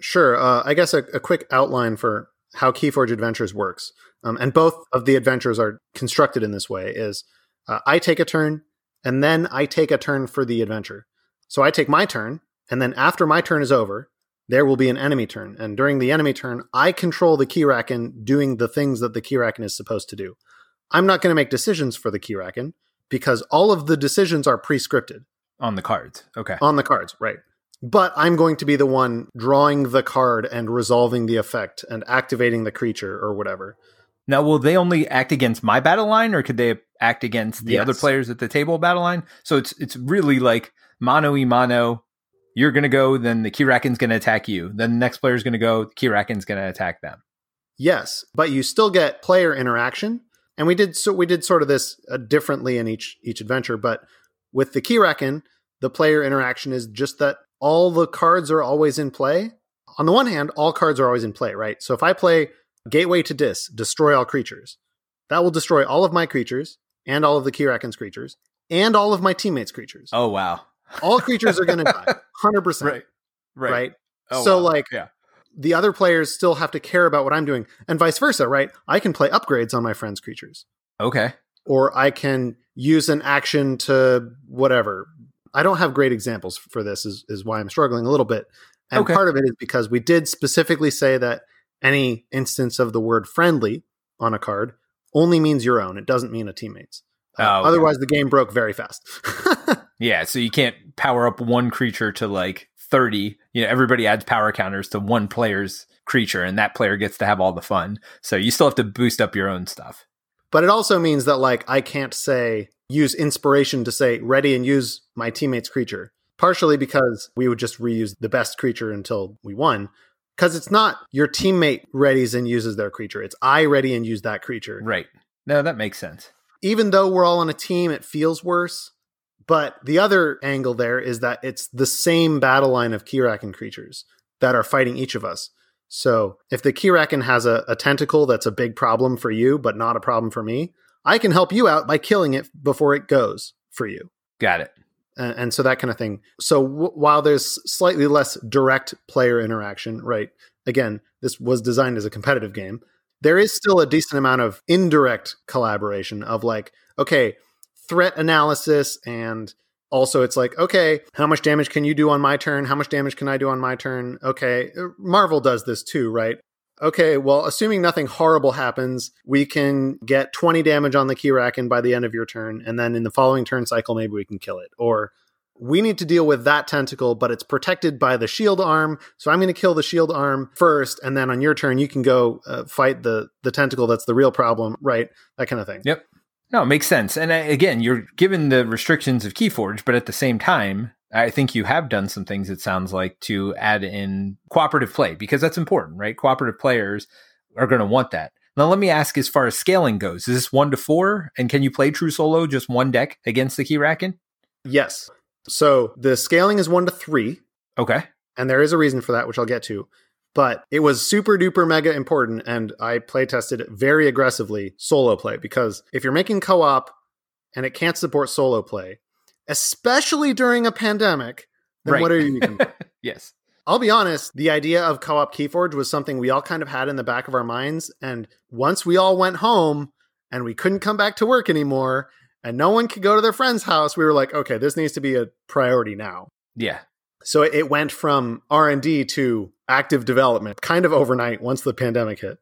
Sure. Uh, I guess a, a, quick outline for how Keyforge Adventures works, um, and both of the adventures are constructed in this way: is uh, I take a turn, and then I take a turn for the adventure. So I take my turn, and then after my turn is over, there will be an enemy turn, and during the enemy turn, I control the Keyraken doing the things that the Keyraken is supposed to do. I'm not going to make decisions for the Keyraken because all of the decisions are pre-scripted on the cards. Okay. On the cards, right. But I'm going to be the one drawing the card and resolving the effect and activating the creature or whatever. Now, will they only act against my battle line, or could they act against the yes. other players at the table battle line? So it's it's really like mano y mano. You're going to go, then the Keyraken's going to attack you. Then the next player's going to go, the Keyraken's going to attack them. Yes, but you still get player interaction, and we did so we did sort of this uh, differently in each each adventure. But with the Keyraken, the player interaction is just that all the cards are always in play. On the one hand, all cards are always in play, right? So if I play Gateway to Dis, destroy all creatures, that will destroy all of my creatures and all of the Keyraken's creatures and all of my teammates' creatures. Oh wow! all creatures are going *laughs* to die, hundred percent. Right, right. right? Oh, so wow. like, yeah the other players still have to care about what I'm doing, and vice versa, right? I can play upgrades on my friend's creatures. Okay. Or I can use an action to whatever. I don't have great examples for this, is, is why I'm struggling a little bit. And okay. part of it is because we did specifically say that any instance of the word friendly on a card only means your own. It doesn't mean a teammate's. Uh, Oh, okay. Otherwise, the game broke very fast. *laughs* Yeah, so you can't power up one creature to like 30. You know, everybody adds power counters to one player's creature, and that player gets to have all the fun. So you still have to boost up your own stuff. But it also means that like I can't say use inspiration to say ready and use my teammate's creature. Partially because we would just reuse the best creature until we won. Because it's not your teammate readies and uses their creature. It's I ready and use that creature. Right. No, that makes sense. Even though we're all on a team, it feels worse. But the other angle there is that it's the same battle line of Keyraken creatures that are fighting each of us. So if the Keyraken has a, a tentacle that's a big problem for you, but not a problem for me, I can help you out by killing it before it goes for you. Got it. And, and so that kind of thing. So w- while there's slightly less direct player interaction, right? Again, this was designed as a competitive game. There is still a decent amount of indirect collaboration of like, okay, threat analysis and also it's like okay how much damage can you do on my turn? How much damage can i do on my turn? Okay marvel does this too right? Okay well assuming nothing horrible happens we can get 20 damage on the keyraken by the end of your turn and then in the following turn cycle maybe we can kill it. Or we need to deal with that tentacle but it's protected by the shield arm so i'm going to kill the shield arm first and then on your turn you can go uh, fight the the tentacle that's the real problem right? That kind of thing. Yep. No, it makes sense. And uh, again, you're given the restrictions of Keyforge, but at the same time, I think you have done some things, it sounds like, to add in cooperative play because that's important, right? Cooperative players are going to want that. Now, let me ask as far as scaling goes, is this one to four? And can you play true solo just one deck against the Keyraken? Yes. So the scaling is one to three, Okay. and there is a reason for that, which I'll get to. But it was super duper mega important, and I play tested it very aggressively solo play because if you're making co op and it can't support solo play, especially during a pandemic, then Right. what are you even? *laughs* yes. I'll be honest, the idea of co op Keyforge was something we all kind of had in the back of our minds. And once we all went home and we couldn't come back to work anymore and no one could go to their friend's house, we were like, okay, this needs to be a priority now. Yeah. So it went from R&D to active development kind of overnight once the pandemic hit.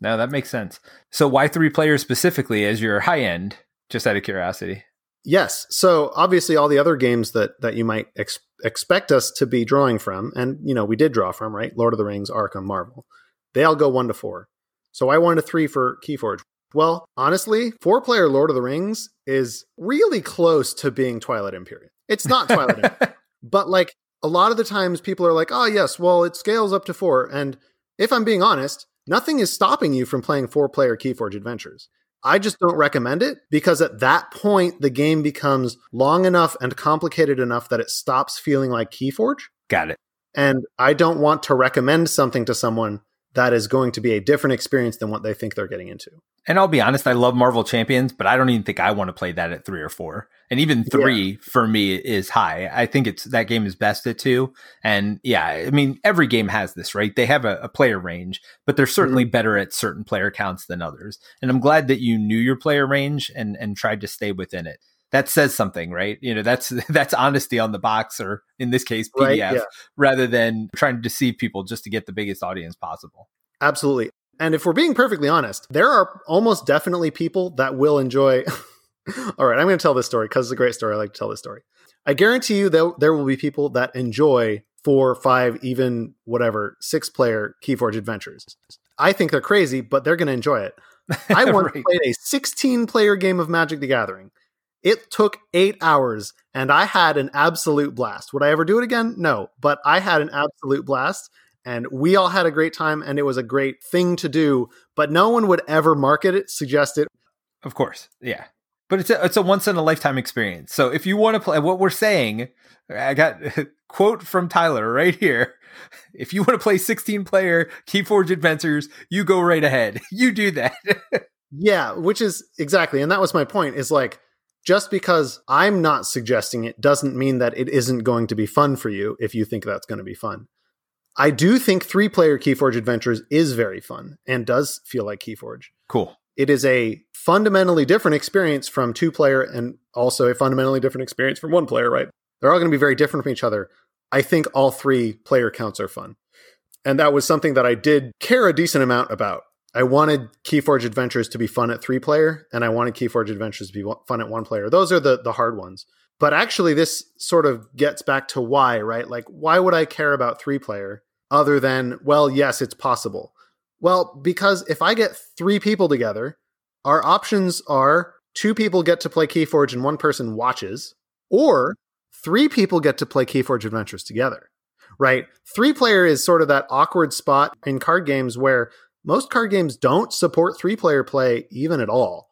No, that makes sense. So why three players specifically as your high end? Just out of curiosity. Yes. So obviously, all the other games that that you might ex- expect us to be drawing from, and you know, we did draw from, right? Lord of the Rings, Arkham, Marvel. They all go one to four. So I wanted a three for Keyforge. Well, honestly, four player Lord of the Rings is really close to being Twilight Imperium. It's not Twilight *laughs* Imperium, but like a lot of the times people are like, oh, yes, well, it scales up to four. And if I'm being honest, nothing is stopping you from playing four player Keyforge adventures. I just don't recommend it because at that point, the game becomes long enough and complicated enough that it stops feeling like Keyforge. Got it. And I don't want to recommend something to someone that is going to be a different experience than what they think they're getting into. And I'll be honest, I love Marvel Champions, but I don't even think I want to play that at three or four. And even three yeah. for me is high. I think it's that game is best at two. And yeah, I mean, every game has this, right? They have a, a player range, but they're certainly mm-hmm. better at certain player counts than others. And I'm glad that you knew your player range and and tried to stay within it. That says something, right? You know, that's *laughs* that's honesty on the box, or in this case, PDF, right, yeah. rather than trying to deceive people just to get the biggest audience possible. Absolutely. And if we're being perfectly honest, there are almost definitely people that will enjoy. *laughs* All right, I'm going to tell this story because it's a great story. I like to tell this story. I guarantee you that there will be people that enjoy four, five, even whatever, six player Keyforge adventures. I think they're crazy, but they're going to enjoy it. *laughs* I once right. played a 16 player game of Magic the Gathering. It took eight hours and I had an absolute blast. Would I ever do it again? No, but I had an absolute blast and we all had a great time and it was a great thing to do but no one would ever market it suggest it. Of course yeah. But it's a, it's a once in a lifetime experience. So if you want to play what we're saying i got *laughs* quote from tyler right here. *laughs* If you want to play 16 player keyforge adventures you go right ahead. *laughs* You do that. Yeah which is exactly and that was my point is like just because i'm not suggesting it doesn't mean that it isn't going to be fun for you if you think that's going to be fun I do think three player Keyforge Adventures is very fun and does feel like Keyforge. Cool. It is a fundamentally different experience from two player and also a fundamentally different experience from one player, right? They're all going to be very different from each other. I think all three player counts are fun. And that was something that I did care a decent amount about. I wanted Keyforge Adventures to be fun at three player, and I wanted Keyforge Adventures to be fun at one player. Those are the, the hard ones. But actually, this sort of gets back to why, right? Like, why would I care about three player? other than, well, yes, it's possible? Well, because if I get three people together, our options are two people get to play Keyforge and one person watches, or three people get to play Keyforge Adventures together, right? Three player is sort of that awkward spot in card games where most card games don't support three player play even at all.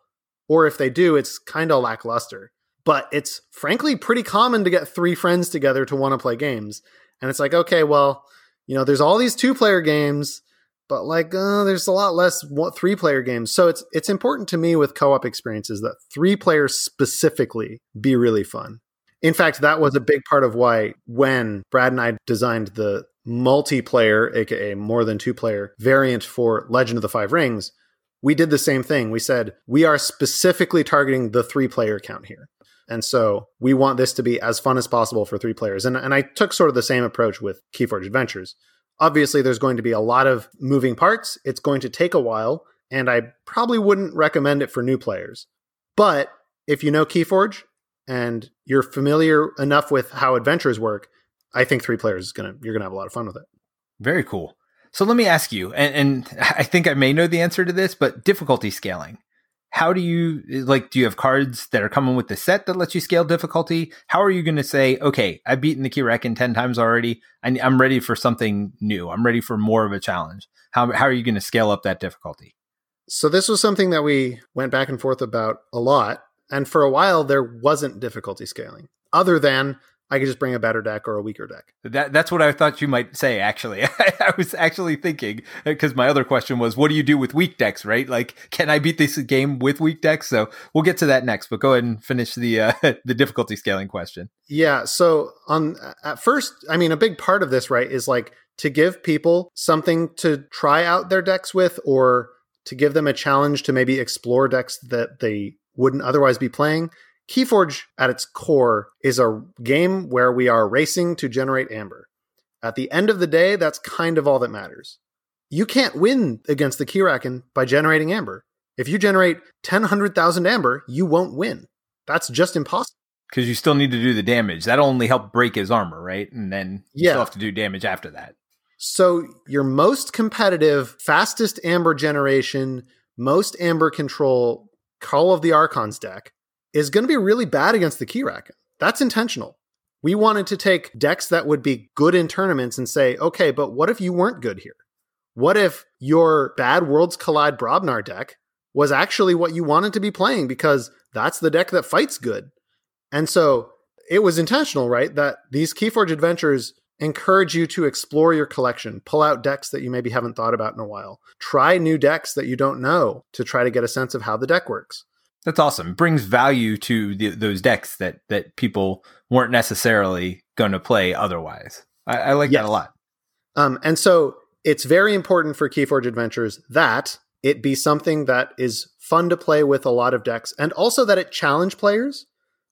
Or if they do, it's kind of lackluster. But it's frankly pretty common to get three friends together to want to play games. And it's like, okay, well, you know, there's all these two player games, but like uh, there's a lot less three player games. So it's it's important to me with co op experiences that three players specifically be really fun. In fact, that was a big part of why when Brad and I designed the multiplayer, aka more than two player variant for Legend of the Five Rings, we did the same thing. We said we are specifically targeting the three player count here. And so we want this to be as fun as possible for three players. And, and I took sort of the same approach with Keyforge Adventures. Obviously, there's going to be a lot of moving parts. It's going to take a while, and I probably wouldn't recommend it for new players. But if you know Keyforge and you're familiar enough with how adventures work, I think three players is gonna you're gonna have a lot of fun with it. Very cool. So let me ask you, and, and I think I may know the answer to this, but difficulty scaling. How do you like do you have cards that are coming with the set that lets you scale difficulty? How are you going to say okay i've beaten the Keyraken 10 times already. I, i'm ready for something new. I'm ready for more of a challenge. How, how are you going to scale up that difficulty? So this was something that we went back and forth about a lot and for a while there wasn't difficulty scaling other than I could just bring a better deck or a weaker deck. That, that's what I thought you might say, actually. *laughs* I was actually thinking, because my other question was, what do you do with weak decks, right? Like, can I beat this game with weak decks? So we'll get to that next, but go ahead and finish the, uh, *laughs* the difficulty scaling question. Yeah. So on at first, I mean, a big part of this, right, is like to give people something to try out their decks with or to give them a challenge to maybe explore decks that they wouldn't otherwise be playing Keyforge, at its core, is a game where we are racing to generate amber. At the end of the day, that's kind of all that matters. You can't win against the Keyraken by generating amber. If you generate 10, 100,000 amber, you won't win. That's just impossible. Because you still need to do the damage. That'll only help break his armor, right? And then you Yeah. still have to do damage after that. So your most competitive, fastest amber generation, most amber control Call of the Archons deck is going to be really bad against the Keyraken. That's intentional. We wanted to take decks that would be good in tournaments and say, okay, but what if you weren't good here? What if your bad Worlds Collide Brobnar deck was actually what you wanted to be playing because that's the deck that fights good? And so it was intentional, right? That these Keyforge adventures encourage you to explore your collection, pull out decks that you maybe haven't thought about in a while, try new decks that you don't know to try to get a sense of how the deck works. That's awesome. It brings value to the, those decks that that people weren't necessarily going to play otherwise. I, I like Yes. that a lot. Um, and so it's very important for Keyforge Adventures that it be something that is fun to play with a lot of decks and also that it challenge players,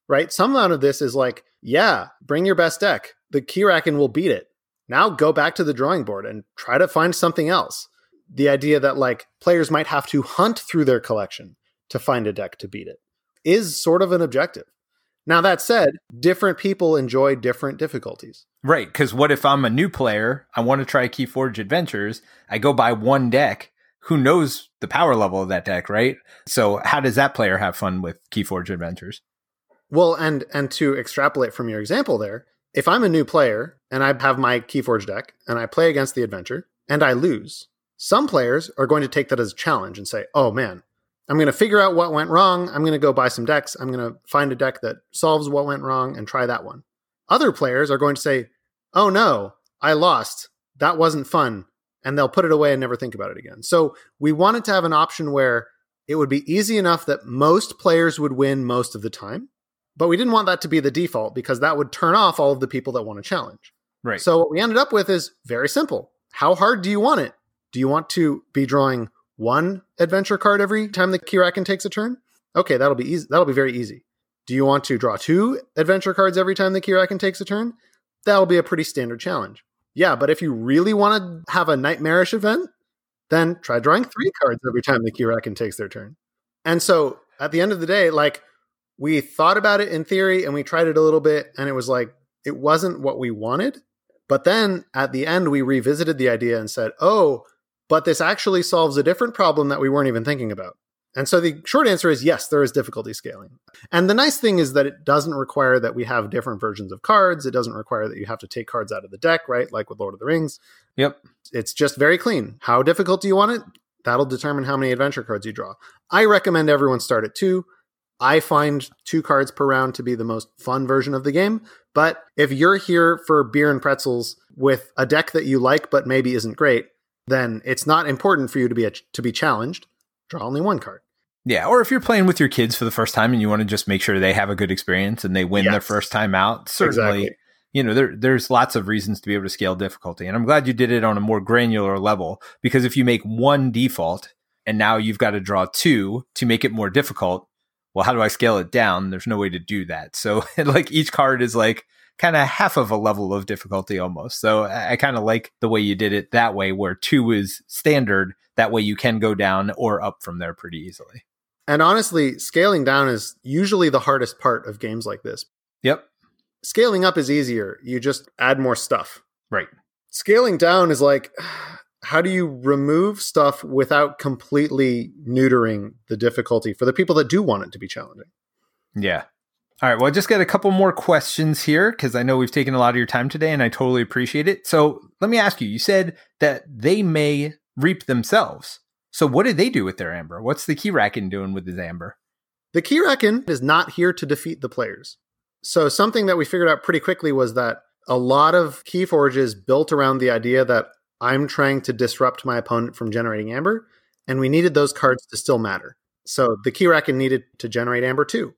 right? Some amount of this is like, yeah, bring your best deck. The Keyraken will beat it. Now go back to the drawing board and try to find something else. The idea that like players might have to hunt through their collection to find a deck to beat it is sort of an objective. Now, that said, different people enjoy different difficulties. Right, because what if I'm a new player? I want to try Keyforge Adventures. I go buy one deck. Who knows the power level of that deck, right? So how does that player have fun with Keyforge Adventures? Well, and and to extrapolate from your example there, if I'm a new player and I have my Keyforge deck and I play against the adventure and I lose, some players are going to take that as a challenge and say, "Oh man, I'm going to figure out what went wrong. I'm going to go buy some decks. I'm going to find a deck that solves what went wrong and try that one." Other players are going to say, "Oh no, I lost. That wasn't fun." And they'll put it away and never think about it again. So, we wanted to have an option where it would be easy enough that most players would win most of the time but we didn't want that to be the default because that would turn off all of the people that want to challenge. Right. So what we ended up with is very simple. How hard do you want it? Do you want to be drawing one adventure card every time the Keyraken takes a turn? Okay, that'll be easy. That'll be very easy. Do you want to draw two adventure cards every time the Keyraken takes a turn? That'll be a pretty standard challenge. Yeah, but if you really want to have a nightmarish event, then try drawing three cards every time the Keyraken takes their turn. And so at the end of the day, like we thought about it in theory and we tried it a little bit and it was like it wasn't what we wanted but then at the end we revisited the idea and said oh but this actually solves a different problem that we weren't even thinking about and so the short answer is yes there is difficulty scaling and the nice thing is that it doesn't require that we have different versions of cards it doesn't require that you have to take cards out of the deck right like with lord of the rings Yep. it's just very clean. How difficult do you want it? That'll determine how many adventure cards you draw. I recommend everyone start at two. I find two cards per round to be the most fun version of the game. But if you're here for beer and pretzels with a deck that you like but maybe isn't great, then it's not important for you to be a, to be challenged. Draw only one card. Yeah, or if you're playing with your kids for the first time and you want to just make sure they have a good experience and they win their first time out, certainly, Exactly. you know, there there's lots of reasons to be able to scale difficulty. And I'm glad you did it on a more granular level because if you make one default and now you've got to draw two to make it more difficult, well, how do I scale it down? There's no way to do that. So *laughs* like each card is like kind of half of a level of difficulty almost. So I, I kind of like the way you did it that way where two is standard. That way you can go down or up from there pretty easily. And honestly, scaling down is usually the hardest part of games like this. Yep. Scaling up is easier. You just add more stuff. Right. scaling down is like *sighs* how do you remove stuff without completely neutering the difficulty for the people that do want it to be challenging Yeah. All right. Well, I just got a couple more questions here because I know we've taken a lot of your time today and I totally appreciate it. So let me ask you you said that they may reap themselves. So what did they do with their amber? What's the Keyraken doing with his amber? the Keyraken is not here to defeat the players so something that we figured out pretty quickly was that a lot of Keyforge is built around the idea that i'm trying to disrupt my opponent from generating amber and we needed those cards to still matter so the Keyraken needed to generate amber too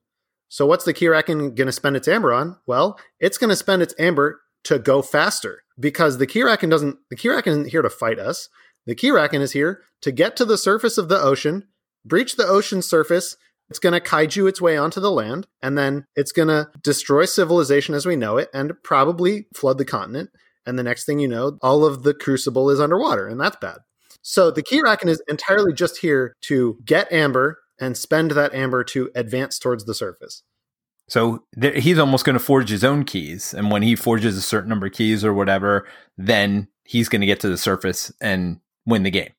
So what's the Keyraken going to spend its amber on? Well, it's going to spend its amber to go faster because the Keyraken doesn't. The Keyraken isn't here to fight us. The Keyraken is here to get to the surface of the ocean, breach the ocean surface. It's going to kaiju its way onto the land, and then it's going to destroy civilization as we know it, and probably flood the continent. And the next thing you know, all of the crucible is underwater, and that's bad. So the Keyraken is entirely just here to get amber and spend that amber to advance towards the surface. So he's almost going to forge his own keys. And when he forges a certain number of keys or whatever, then he's going to get to the surface and win the game.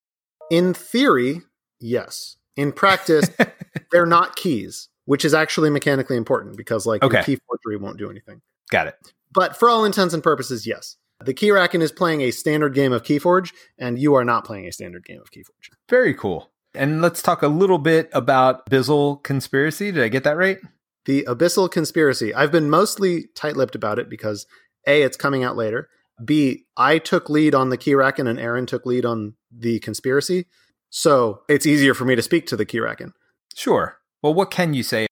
In theory, yes. In practice, *laughs* they're not keys, which is actually mechanically important because like Okay. key forgery won't do anything. Got it. But for all intents and purposes, yes. The Key Keyraken is playing a standard game of Keyforge, and you are not playing a standard game of Keyforge. Very cool. And let's talk a little bit about Bizzle Conspiracy. Did I get that right? The Abyssal Conspiracy. I've been mostly tight lipped about it because A, it's coming out later. B, I took lead on the Keyraken and Aaron took lead on the conspiracy. So it's easier for me to speak to the Keyraken. Sure. Well, what can you say?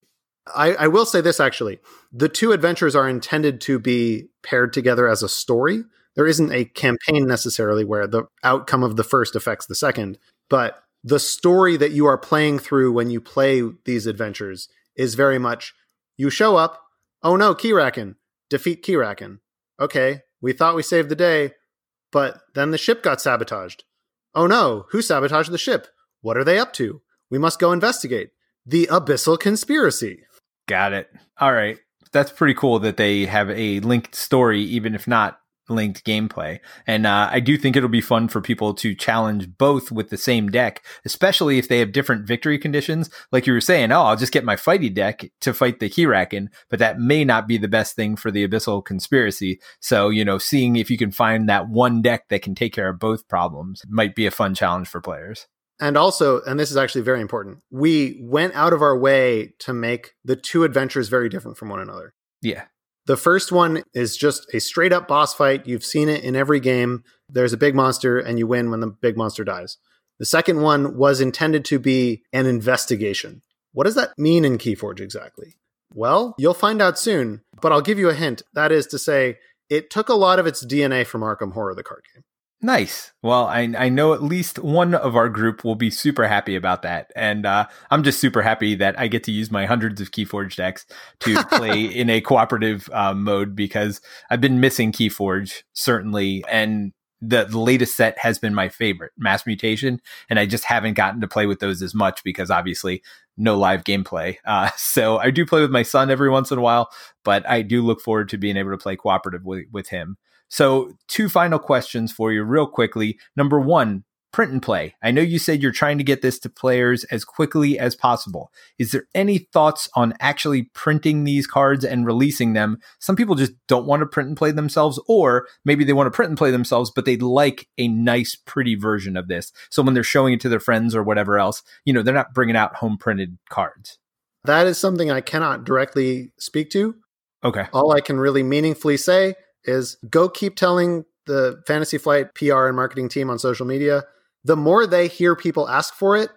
I, I will say this actually. The two adventures are intended to be paired together as a story. There isn't a campaign necessarily where the outcome of the first affects the second, but the story that you are playing through when you play these adventures is very much you show up, oh no, Keyraken, defeat Keyraken. Okay, we thought we saved the day, but then the ship got sabotaged. Oh no, who sabotaged the ship? What are they up to? We must go investigate. The Abyssal Conspiracy. Got it. All right. That's pretty cool that they have a linked story, even if not linked gameplay. And uh, I do think it'll be fun for people to challenge both with the same deck, especially if they have different victory conditions. Like you were saying, oh, I'll just get my fighty deck to fight the Keyraken, but that may not be the best thing for the Abyssal Conspiracy. So, you know, seeing if you can find that one deck that can take care of both problems might be a fun challenge for players. And also, and this is actually very important, we went out of our way to make the two adventures very different from one another. Yeah. The first one is just a straight up boss fight. You've seen it in every game. There's a big monster, and you win when the big monster dies. The second one was intended to be an investigation. What does that mean in Keyforge exactly? Well, you'll find out soon, but I'll give you a hint. That is to say, it took a lot of its DNA from Arkham Horror, the card game. Nice. Well, I I know at least one of our group will be super happy about that, and uh, I'm just super happy that I get to use my hundreds of Keyforge decks to *laughs* play in a cooperative uh, mode because I've been missing Keyforge certainly, and the, the latest set has been my favorite, Mass Mutation, and I just haven't gotten to play with those as much because obviously no live gameplay. *laughs* Uh, so I do play with my son every once in a while, but I do look forward to being able to play cooperative with, with him. So, two final questions for you, real quickly. Number one, print and play. I know you said you're trying to get this to players as quickly as possible. Is there any thoughts on actually printing these cards and releasing them? Some people just don't want to print and play themselves, or maybe they want to print and play themselves, but they'd like a nice, pretty version of this. So, when they're showing it to their friends or whatever else, you know, they're not bringing out home printed cards. That is something I cannot directly speak to. Okay. All I can really meaningfully say is go keep telling the Fantasy Flight PR and marketing team on social media. The more they hear people ask for it,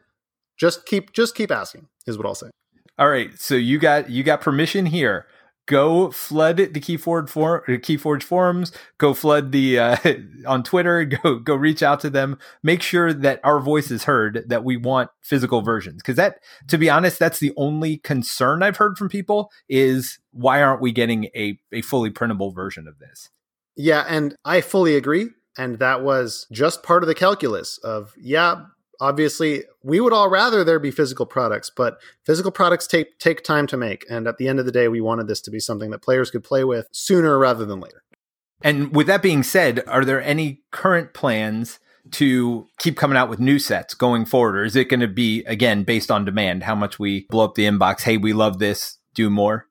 just keep just keep asking is what I'll say. All right, so you got you got permission here. Go flood the Keyforge for Keyforge forums. Go flood the uh, *laughs* on Twitter. *laughs* Go go reach out to them. Make sure that our voice is heard. That we want physical versions because that, to be honest, that's the only concern I've heard from people is why aren't we getting a a fully printable version of this? Yeah, and I fully agree. And that was just part of the calculus of yeah, obviously we would all rather there be physical products, but physical products take take time to make. And at the end of the day, we wanted this to be something that players could play with sooner rather than later. And with that being said, are there any current plans to keep coming out with new sets going forward? Or is it going to be, again, based on demand, how much we blow up the inbox? Hey, we love this, do more?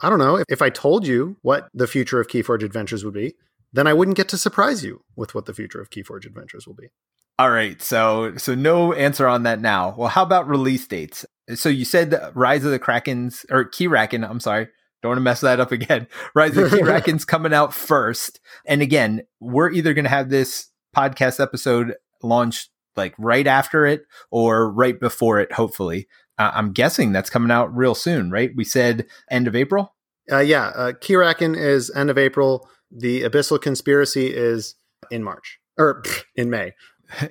I don't know. If, if I told you what the future of Keyforge Adventures would be, then I wouldn't get to surprise you with what the future of Keyforge Adventures will be. All right, so so no answer on that now. Well, how about release dates? So you said Rise of the Krakens or Keyraken, I'm sorry. Don't want to mess that up *laughs* again. Rise of the Keyraken's *laughs* coming out first. And again, we're either going to have this podcast episode launched like right after it or right before it, hopefully. Uh, I'm guessing that's coming out real soon, right? We said end of April? Uh, yeah, uh, Keyraken is end of April. The Abyssal Conspiracy is in March or *laughs* in May.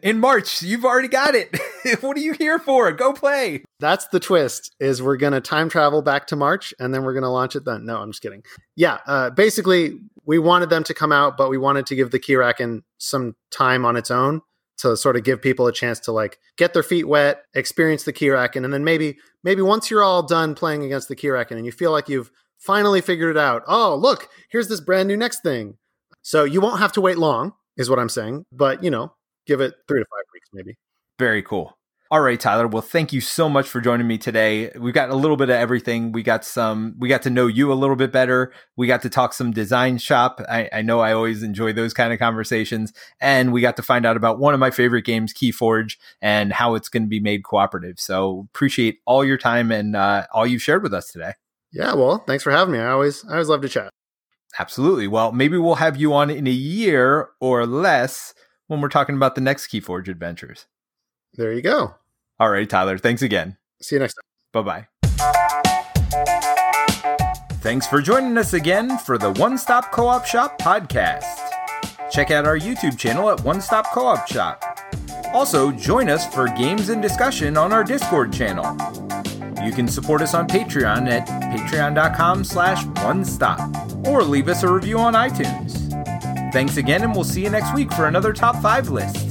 In March, you've already got it. *laughs* what are you here for? Go play. That's the twist. Is we're gonna time travel back to March and then we're gonna launch it then. No, I'm just kidding. Yeah, uh, basically, we wanted them to come out, but we wanted to give the Keyraken some time on its own to sort of give people a chance to like get their feet wet, experience the Keyraken, and then maybe maybe once you're all done playing against the Keyraken and you feel like you've finally figured it out, oh, look, here's this brand new next thing. So you won't have to wait long, is what I'm saying. But, you know, give it three to five weeks maybe. Very cool. All right, Tyler. Well, thank you so much for joining me today. We've got a little bit of everything. We got some, we got to know you a little bit better. We got to talk some design shop. I, I know I always enjoy those kind of conversations. And we got to find out about one of my favorite games, Keyforge, and how it's going to be made cooperative. So appreciate all your time and uh, all you've shared with us today. Yeah. Well, thanks for having me. I always, I always love to chat. Absolutely. Well, maybe we'll have you on in a year or less when we're talking about the next Keyforge adventures. There you go. All right, Tyler. Thanks again. See you next time. Bye bye. Thanks for joining us again for the One Stop Co op Shop podcast. Check out our YouTube channel at One Stop Co op Shop. Also, join us for games and discussion on our Discord channel. You can support us on Patreon at patreon.com slash one stop or leave us a review on iTunes. Thanks again, and we'll see you next week for another top five list.